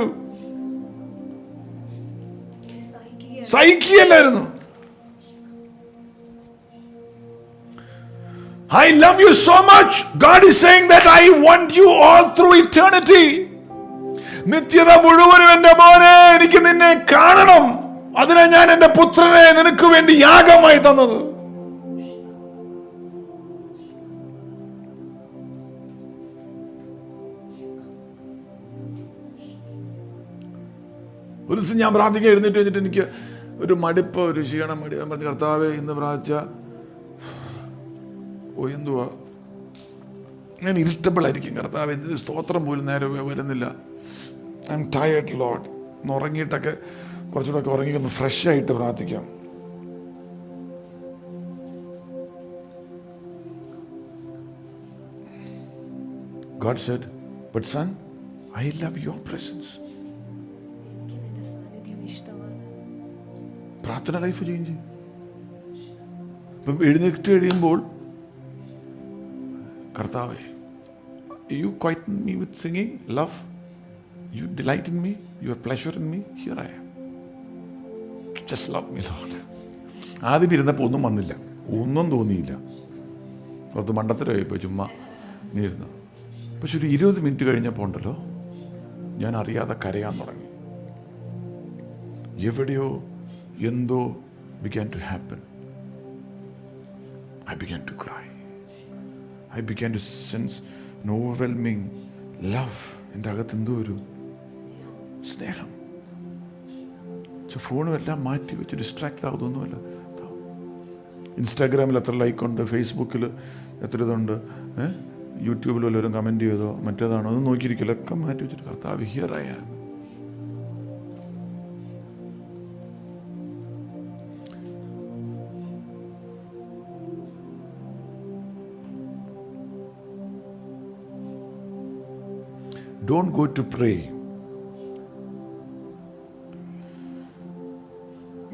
Speaker 2: സഹിക്കുകയല്ലായിരുന്നു I love you so much God is saying that I want you all through eternity നിത്യത മുഴുവനും എൻ്റെ മോനെ എനിക്ക് നിന്നെ കാണണം അതിനെ ഞാൻ എൻ്റെ പുത്രനെ നിനക്ക് വേണ്ടി യാഗമായി തന്നത് ഒരു ദിവസം ഞാൻ പ്രാർത്ഥിക്കാൻ എഴുന്നേറ്റ് കഴിഞ്ഞിട്ട് എനിക്ക് ഒരു മടുപ്പ് ഒരു ക്ഷീണം മടി ഞാൻ പറഞ്ഞു കർത്താവ് ഇന്ന് പ്രാർത്ഥിച്ച ഓ എന്തുവാ ഞാൻ ഇരിട്ടബിളായിരിക്കും കർത്താവ് എന്തിന് സ്തോത്രം പോലും നേരെ വരുന്നില്ല ഐ എം ടയേർഡ് ലോട്ട് ഒന്ന് ഉറങ്ങിയിട്ടൊക്കെ കുറച്ചുകൂടെ ഉറങ്ങി ഒന്ന് ഫ്രഷ് ആയിട്ട് പ്രാർത്ഥിക്കാം God said But son, I love your presence. പ്രാർത്ഥന ലൈഫ് ചേഞ്ച് ചെയ്യും ഇപ്പം എഴുന്നേറ്റ് കഴിയുമ്പോൾ കർത്താവേ you quiet me with singing love you delight in me you are pleasure in me here I am just love me Lord ആദ്യം ഇരുന്നപ്പോൾ ഒന്നും വന്നില്ല ഒന്നും തോന്നിയില്ല കുറച്ച് മണ്ടത്തരമായിപ്പോൾ ചുമ്മാ നീരുന്നു പക്ഷെ ഒരു ഇരുപത് മിനിറ്റ് കഴിഞ്ഞപ്പോൾ ഉണ്ടല്ലോ ഞാൻ അറിയാതെ കരയാൻ തുടങ്ങി എവിടെയോ എന്തോ began to happen I began to cry I began to sense overwhelming love എൻ്റെ അകത്ത് എന്തോ ഒരു സ്നേഹം ഫോണും എല്ലാം മാറ്റി വെച്ച് ഡിസ്ട്രാക്റ്റ് ആകുന്നൊന്നുമല്ല ഇൻസ്റ്റാഗ്രാമിൽ എത്ര ലൈക്കുണ്ട് ഫേസ്ബുക്കിൽ എത്ര ഇതുണ്ട് യൂട്യൂബിൽ വല്ലവരും കമൻറ്റ് ചെയ്തോ മറ്റേതാണോ അതൊന്നും നോക്കിയിരിക്കില്ല ഒക്കെ മാറ്റി വെച്ചിട്ട് കർത്താവ് ഹിയർ ആയാണ് don't go to pray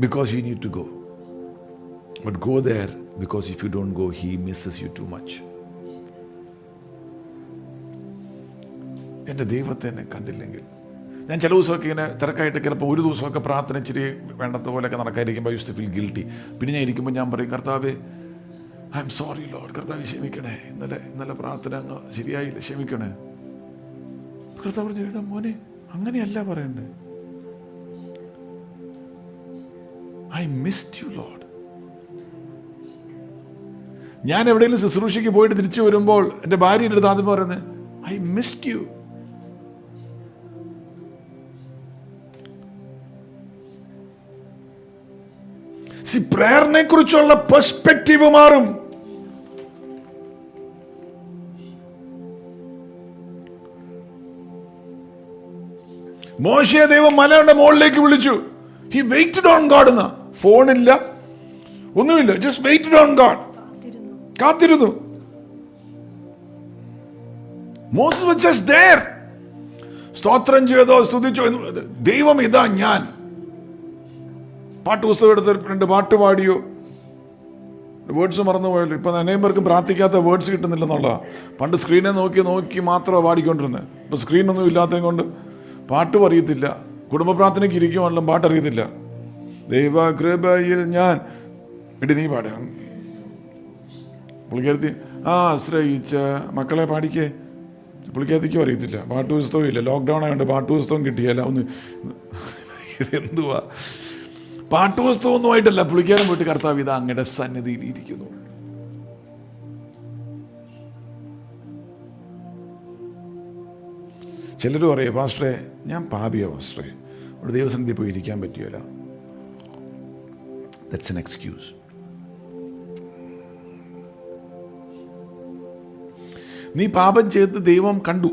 Speaker 2: because you need to go. But go there because if you don't go, he misses you too much. എൻ്റെ ദൈവത്തെ എന്നെ കണ്ടില്ലെങ്കിൽ ഞാൻ ചില ദിവസമൊക്കെ ഇങ്ങനെ തിരക്കായിട്ട് ചിലപ്പോൾ ഒരു ദിവസമൊക്കെ പ്രാർത്ഥന ഇച്ചിരി വേണ്ടത്ത പോലെയൊക്കെ നടക്കാതിരിക്കുമ്പോൾ യൂസ് ടു ഫീൽ ഗിൽറ്റി പിന്നെ ഞാൻ ഇരിക്കുമ്പോൾ ഞാൻ പറയും കർത്താവ് ഐ എം സോറി ലോഡ് കർത്താവ് ക്ഷമിക്കണേ ഇന്നലെ ഇന്നലെ പ്രാർത്ഥന അങ്ങ് ശരിയായില്ല ക്ഷമിക്കണേ കർത്താവ് പറഞ്ഞു എടാ മോനെ അങ്ങനെയല്ല പറയണ്ടേ ഐ മിസ്ഡ് യു ലോഡ് ഞാൻ എവിടെയെങ്കിലും ശുശ്രൂഷയ്ക്ക് പോയിട്ട് തിരിച്ചു വരുമ്പോൾ എൻ്റെ ഭാര്യയുടെ അടുത്ത് ആദ്യം പറയുന്നത് ഐ മിസ്ഡ് യു സി പ്രേയറിനെ കുറിച്ചുള്ള പെർസ്പെക്റ്റീവ് മാറും മോശയെ ദൈവം മലയുടെ മുകളിലേക്ക് വിളിച്ചു ഹി വെയിറ്റഡ് ഓൺ ഗാഡ് എന്നാ ഫോണില്ല ഒന്നുമില്ല ജസ്റ്റ് വെയിറ്റഡ് ഓൺ ഗാഡ് കാത്തിരുന്നു സ്തോത്രം ചെയ്തോ സ്തുതിച്ചോ എന്ന് ദൈവം ഇതാ ഞാൻ പാട്ട് പുസ്തകം എടുത്ത് രണ്ട് പാട്ട് പാടിയോ വേർഡ്സ് മറന്നുപോയല്ലോ ഇപ്പം അനേകം പേർക്കും പ്രാർത്ഥിക്കാത്ത വേർഡ്സ് കിട്ടുന്നില്ലെന്നുള്ള പണ്ട് സ്ക്രീനെ നോക്കി നോക്കി മാത്രമാണ് പാടിക്കൊണ്ടിരുന്നത് ഇപ്പം സ്ക്രീനൊന്നും ഇല്ലാത്തത് കൊണ്ട് പാട്ടും അറിയത്തില്ല കുടുംബ പ്രാർത്ഥനയ്ക്ക് ഇരിക്കുവാണല്ലോ പാട്ടറിയത്തില്ല ദൈവകൃപയിൽ ഞാൻ ഇടി നീ പാടുക പുള്ളിക്കാരത്തി ആ ആശ്രയിച്ച മക്കളെ പാടിക്കേ പുള്ളിക്കാരത്തിക്കും അറിയത്തില്ല പാട്ട് പുസ്തകം ഇല്ല ലോക്ക്ഡൗൺ ആയതുകൊണ്ട് പാട്ട് പുസ്തകം കിട്ടിയല്ല ഒന്ന് എന്തുവാ പാട്ട് പുസ്തകമൊന്നുമായിട്ടല്ല പുള്ളിക്കാരൻ പോയിട്ട് കർത്താവ് ഇത് അങ്ങയുടെ സന്നിധിയിൽ ഇരിക്കുന്നു ചിലർ പറയും പാസ്റ്ററെ ഞാൻ പാപിയാണ് പാസ്റ്ററെ അവിടെ ദൈവസന്നിധി പോയി ഇരിക്കാൻ പറ്റിയല്ല ദറ്റ്സ് എൻ എക്സ്ക്യൂസ് നീ പാപം ചെയ്ത് ദൈവം കണ്ടു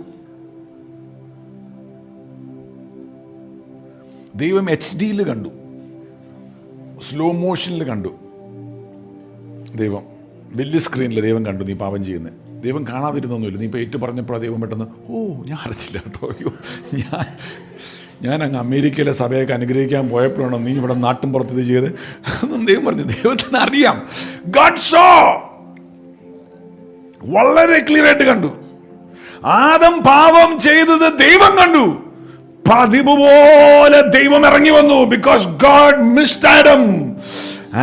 Speaker 2: ദൈവം എച്ച് ഡിയിൽ കണ്ടു സ്ലോ മോഷനിൽ കണ്ടു ദൈവം വലിയ സ്ക്രീനിൽ ദൈവം കണ്ടു നീ പാപം ചെയ്യുന്നത് ദൈവം കാണാതിരുന്നൊന്നുമില്ല നീ ഇപ്പോൾ ഏറ്റു പറഞ്ഞപ്പോൾ ദൈവം പെട്ടെന്ന് ഓ ഞാൻ അറിഞ്ഞില്ല കേട്ടോ അയ്യോ ഞാൻ ഞാൻ അങ്ങ് അമേരിക്കയിലെ സഭയൊക്കെ അനുഗ്രഹിക്കാൻ പോയപ്പോഴാണോ നീ ഇവിടെ നാട്ടും പുറത്ത് ഇത് ചെയ്ത് അതൊന്നും ദൈവം പറഞ്ഞു ദൈവത്തിന് അറിയാം ഗഡ് ഷോ വളരെ ക്ലിയർ ആയിട്ട് കണ്ടു ആദം പാപം ചെയ്തത് ദൈവം കണ്ടു പതിവ് പോലെ ദൈവം ഇറങ്ങി വന്നു ബിക്കോസ് ഗാഡ് മിസ്റ്റ് ആഡം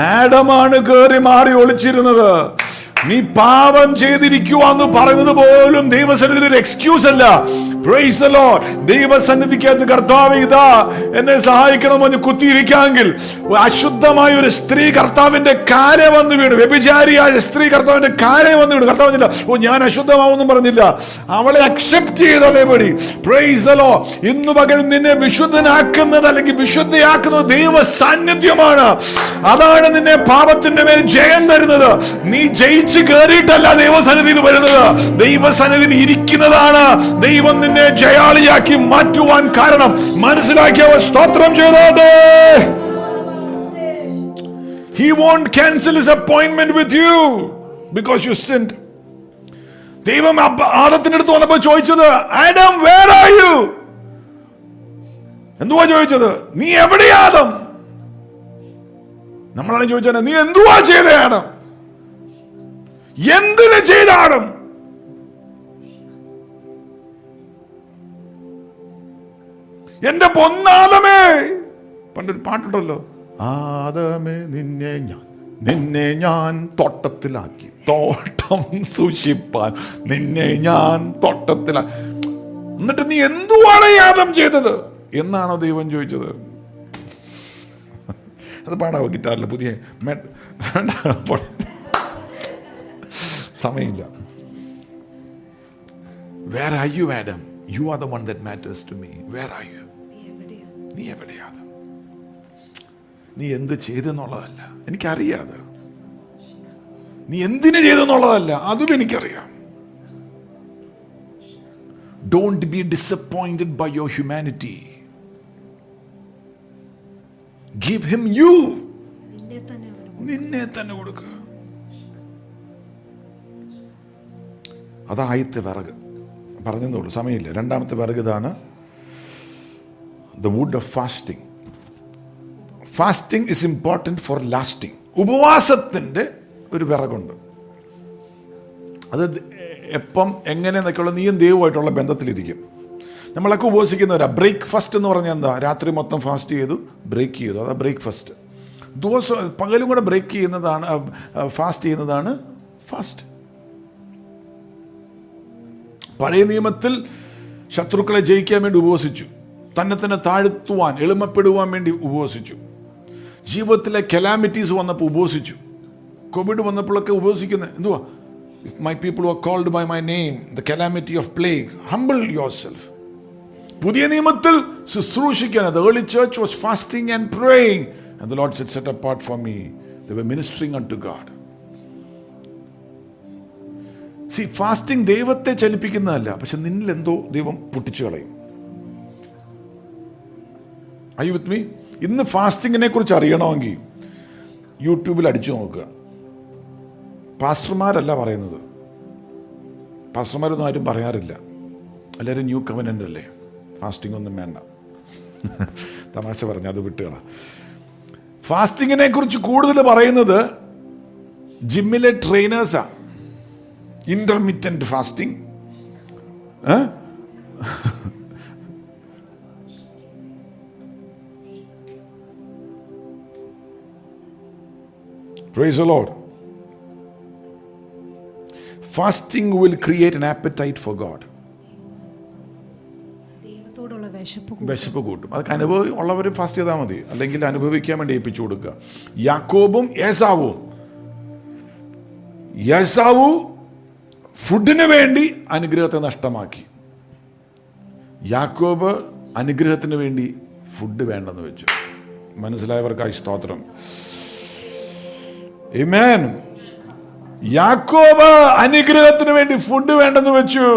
Speaker 2: ആഡമാണ് കയറി മാറി ഒളിച്ചിരുന്നത് നീ പാപം ചെയ്തിരിക്കുവാന്ന് പറയുന്നത് പോലും ദൈവസനത്തിൽ ഒരു എക്സ്ക്യൂസ് അല്ല പ്രൈസ് ലോഡ് ദൈവസന്നിധിക്കകത്ത് കർത്താവ് ഇതാ എന്നെ സഹായിക്കണമെന്ന് കുത്തിയിരിക്കാമെങ്കിൽ അശുദ്ധമായ ഒരു സ്ത്രീ കർത്താവിന്റെ കാലെ വന്ന് വീണു വ്യഭിചാരിയായ സ്ത്രീ കർത്താവിന്റെ കാലെ വന്ന് വീണു കർത്താവ് ഓ ഞാൻ അശുദ്ധമാവൊന്നും പറഞ്ഞില്ല അവളെ അക്സെപ്റ്റ് ചെയ്ത അതേപടി പ്രൈസ് ലോ ഇന്ന് പകൽ നിന്നെ വിശുദ്ധനാക്കുന്നത് അല്ലെങ്കിൽ വിശുദ്ധയാക്കുന്നത് ദൈവ സാന്നിധ്യമാണ് അതാണ് നിന്നെ പാപത്തിന്റെ മേൽ ജയം തരുന്നത് നീ ജയിച്ച് കയറിയിട്ടല്ല ദൈവസന്നിധിയിൽ വരുന്നത് ദൈവസന്നിധിയിൽ ഇരിക്കുന്നതാണ് ദൈവം നിന്നെ നിന്നെ ജയാളിയാക്കി മാറ്റുവാൻ കാരണം മനസ്സിലാക്കിയവ സ്തോത്രം ചെയ്തോട്ടെ he won't cancel his appointment with you because you sinned. ദൈവം അടുത്ത് വന്നപ്പോൾ ചോദിച്ചത് ആഡം വേർ ആർ യു എന്തുവാ ചോദിച്ചത് നീ എവിടെയാദം ആദം നമ്മളാണ് ചോദിച്ചത് നീ എന്തുവാ ചെയ്ത ആഡം എന്തിനു ചെയ്ത ആഡം എന്റെ പൊന്നാദമേ പണ്ടൊരു പാട്ടുണ്ടല്ലോ ആദമേ നിന്നെ ഞാൻ നിന്നെ ഞാൻ തോട്ടത്തിലാക്കി തോട്ടം സൂക്ഷിപ്പാൻ നിന്നെ ഞാൻ തോട്ടത്തിലാക്കി എന്നിട്ട് നീ എന്തുവാണ് യാദം ചെയ്തത് എന്നാണോ ദൈവം ചോദിച്ചത് അത് പാടാവോ ഗിറ്റാറിൽ പുതിയ സമയമില്ല where are you madam you are the one that matters to me where are you നീ എവിടെയാത് നീ എന്ത് ചെയ്തെന്നുള്ളതല്ല എനിക്കറിയാത് നീ എന്തിനു ചെയ്തെന്നുള്ളതല്ല അതും എനിക്കറിയാം don't be disappointed by your humanity give him you നിന്നെ തന്നെ കൊടുക്കുക അതാ ആദ്യത്തെ വിറക് പറഞ്ഞെന്നുള്ളൂ സമയമില്ല രണ്ടാമത്തെ വിറക് ഇതാണ് the wood of fasting fasting is important for lasting ഉപവാസത്തിൻ്റെ ഒരു വിറകുണ്ട് അത് എപ്പം എങ്ങനെ എന്നൊക്കെയുള്ള നീയും ദൈവമായിട്ടുള്ള ബന്ധത്തിലിരിക്കും നമ്മളൊക്കെ ഉപവസിക്കുന്നവരാ ബ്രേക്ക്ഫാസ്റ്റ് എന്ന് പറഞ്ഞാൽ എന്താ രാത്രി മൊത്തം ഫാസ്റ്റ് ചെയ്തു ബ്രേക്ക് ചെയ്തു അതാ ബ്രേക്ക്ഫാസ്റ്റ് ദിവസം പകലും കൂടെ ബ്രേക്ക് ചെയ്യുന്നതാണ് ഫാസ്റ്റ് ചെയ്യുന്നതാണ് ഫാസ്റ്റ് പഴയ നിയമത്തിൽ ശത്രുക്കളെ ജയിക്കാൻ വേണ്ടി ഉപവസിച്ചു തന്നെ തന്നെ താഴ്ത്തുവാൻ എളിമപ്പെടുവാൻ വേണ്ടി ഉപവസിച്ചു ജീവിതത്തിലെ കലാമിറ്റീസ് വന്നപ്പോൾ ഉപവസിച്ചു കോവിഡ് വന്നപ്പോഴൊക്കെ ഉപവസിക്കുന്നത് എന്തുവാ if my people are called by my name the calamity of plague humble your self പുതിയ നിയമത്തിൽ ശുശ്രൂഷിക്കാൻ the early church was fasting and praying and the Lord set set apart for me the way ministering to God see fasting ദൈവത്തെ ചലിപ്പിക്കുന്നതല്ല പക്ഷെ നിന്നിൽ എന്തോ ദൈവം പൊട്ടിച്ചു കളയും ഐ വിത്ത് മീ ഇന്ന് ഫാസ്റ്റിങ്ങിനെ കുറിച്ച് അറിയണമെങ്കിൽ യൂട്യൂബിൽ അടിച്ചു നോക്കുക പാസ്റ്റർമാരല്ല പറയുന്നത് പാസ്റ്റർമാരൊന്നും ആരും പറയാറില്ല എല്ലാവരും ന്യൂ കവനൻ്റ് അല്ലേ ഫാസ്റ്റിംഗ് ഒന്നും വേണ്ട തമാശ പറഞ്ഞു അത് വിട്ടുകള ഫാസ്റ്റിങ്ങിനെ കുറിച്ച് കൂടുതൽ പറയുന്നത് ജിമ്മിലെ ട്രെയിനേഴ്സാ intermittent fasting praise Lord fasting will create an appetite for God വിശപ്പ് കൂട്ടും അതൊക്കെ അനുഭവം ഉള്ളവർ ഫാസ്റ്റ് ചെയ്താൽ മതി അല്ലെങ്കിൽ അനുഭവിക്കാൻ വേണ്ടി ഏൽപ്പിച്ചു കൊടുക്കുക യാക്കോബും യേസാവും യേസാവു ഫുഡിന് വേണ്ടി അനുഗ്രഹത്തെ നഷ്ടമാക്കി യാക്കോബ് അനുഗ്രഹത്തിന് വേണ്ടി ഫുഡ് വേണ്ടെന്ന് വെച്ചു മനസ്സിലായവർക്ക് സ്തോത്രം ഇമേൻ അനുഗ്രഹത്തിന് വേണ്ടി ഫുഡ് വേണ്ടെന്ന് വെച്ചു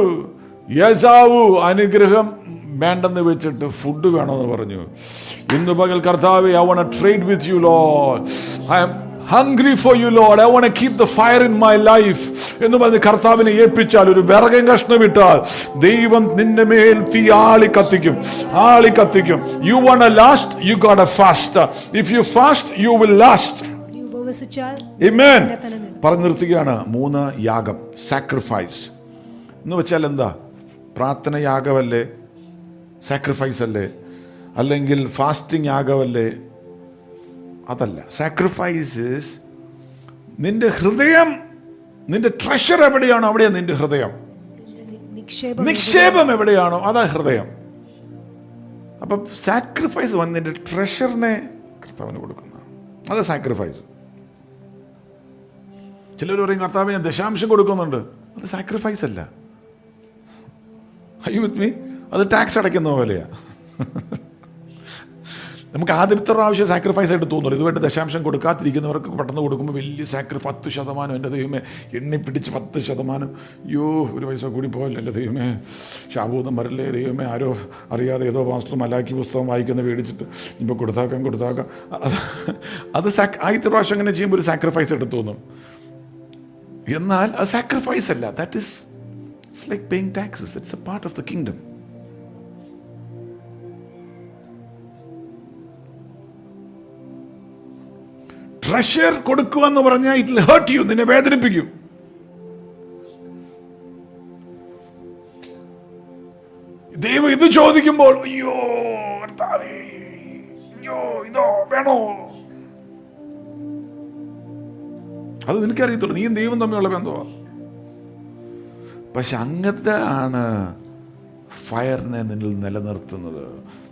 Speaker 2: യേശാവു അനുഗ്രഹം വേണ്ടെന്ന് വെച്ചിട്ട് ഫുഡ് വേണമെന്ന് പറഞ്ഞു ഇന്ന് പകൽ കർത്താവ് I won't trade with you Lord I am hungry for you Lord I won't keep the fire in my life എന്ന് പറഞ്ഞ് കർത്താവിനെ ഏൽപ്പിച്ചാൽ ഒരു വിറകം കഷ്ണം ഇട്ടാൽ ദൈവം നിന്റെ മേൽ തീ ആളി കത്തിക്കും ആളി കത്തിക്കും you want a last you got a fast if you fast you will last പറഞ്ഞു നിർത്തുകയാണ് മൂന്ന് യാഗം സാക്രിഫൈസ് എന്ന് വെച്ചാൽ എന്താ പ്രാർത്ഥന യാഗമല്ലേ സാക്രിഫൈസ് അല്ലേ അല്ലെങ്കിൽ ഫാസ്റ്റിംഗ് യാഗമല്ലേ അതല്ല സാക്രിഫൈസസ് നിന്റെ ഹൃദയം നിന്റെ ട്രഷർ എവിടെയാണോ അവിടെയാണ് നിന്റെ ഹൃദയം നിക്ഷേപം എവിടെയാണോ അതാ ഹൃദയം അപ്പം സാക്രിഫൈസ് വന്ന് നിന്റെ ട്രഷറിനെ കർത്താവിന് കൊടുക്കുന്നതാണ് അതാ സാക്രിഫൈസ് ചിലർ പറയും കർത്താവ് ഞാൻ ദശാംശം കൊടുക്കുന്നുണ്ട് അത് സാക്രിഫൈസ് അല്ല ഹൈ വിത്ത് മീ അത് ടാക്സ് അടയ്ക്കുന്ന പോലെയാണ് നമുക്ക് ആദ്യത്തെ പ്രാവശ്യം സാക്രിഫൈസ് ആയിട്ട് തോന്നുന്നു ഇതുമായിട്ട് ദശാംശം കൊടുക്കാതിരിക്കുന്നവർക്ക് പെട്ടെന്ന് കൊടുക്കുമ്പോൾ വലിയ സാക്രിഫ് പത്ത് ശതമാനം എൻ്റെ ദൈവമേ പിടിച്ച് പത്ത് ശതമാനം അയ്യോ ഒരു പൈസ കൂടി പോയല്ലോ എൻ്റെ ദൈവമേ ശാബൂതം വരല്ലേ ദൈവമേ ആരോ അറിയാതെ ഏതോ മാസ്റ്റർ മലാക്കി പുസ്തകം വായിക്കുന്ന മേടിച്ചിട്ട് ഇപ്പോൾ കൊടുത്താക്കാം കൊടുത്താക്കാം അത് അത് ആദ്യത്തെ പ്രാവശ്യം അങ്ങനെ ചെയ്യുമ്പോൾ ഒരു സാക്രിഫൈസ് ആയിട്ട് തോന്നും എന്നാൽ അത് സാക്രിഫൈസ് അല്ല that is it's like paying taxes it's a part of the kingdom treasure കൊടുക്കുക എന്ന് പറഞ്ഞാൽ ഇറ്റ് ഹേർട്ട് യു നിന്നെ വേദനിപ്പിക്കും ദൈവം ഇത് ചോദിക്കുമ്പോൾ അയ്യോ അയ്യോ ഇതോ വേണോ അത് നിനക്കറിയത്തുള്ളൂ നീയും ദൈവം തമ്മിലുള്ള ബന്ധമാണ് പക്ഷെ അങ്ങനത്തെ ആണ് ഫയറിനെ നിന്നിൽ നിലനിർത്തുന്നത്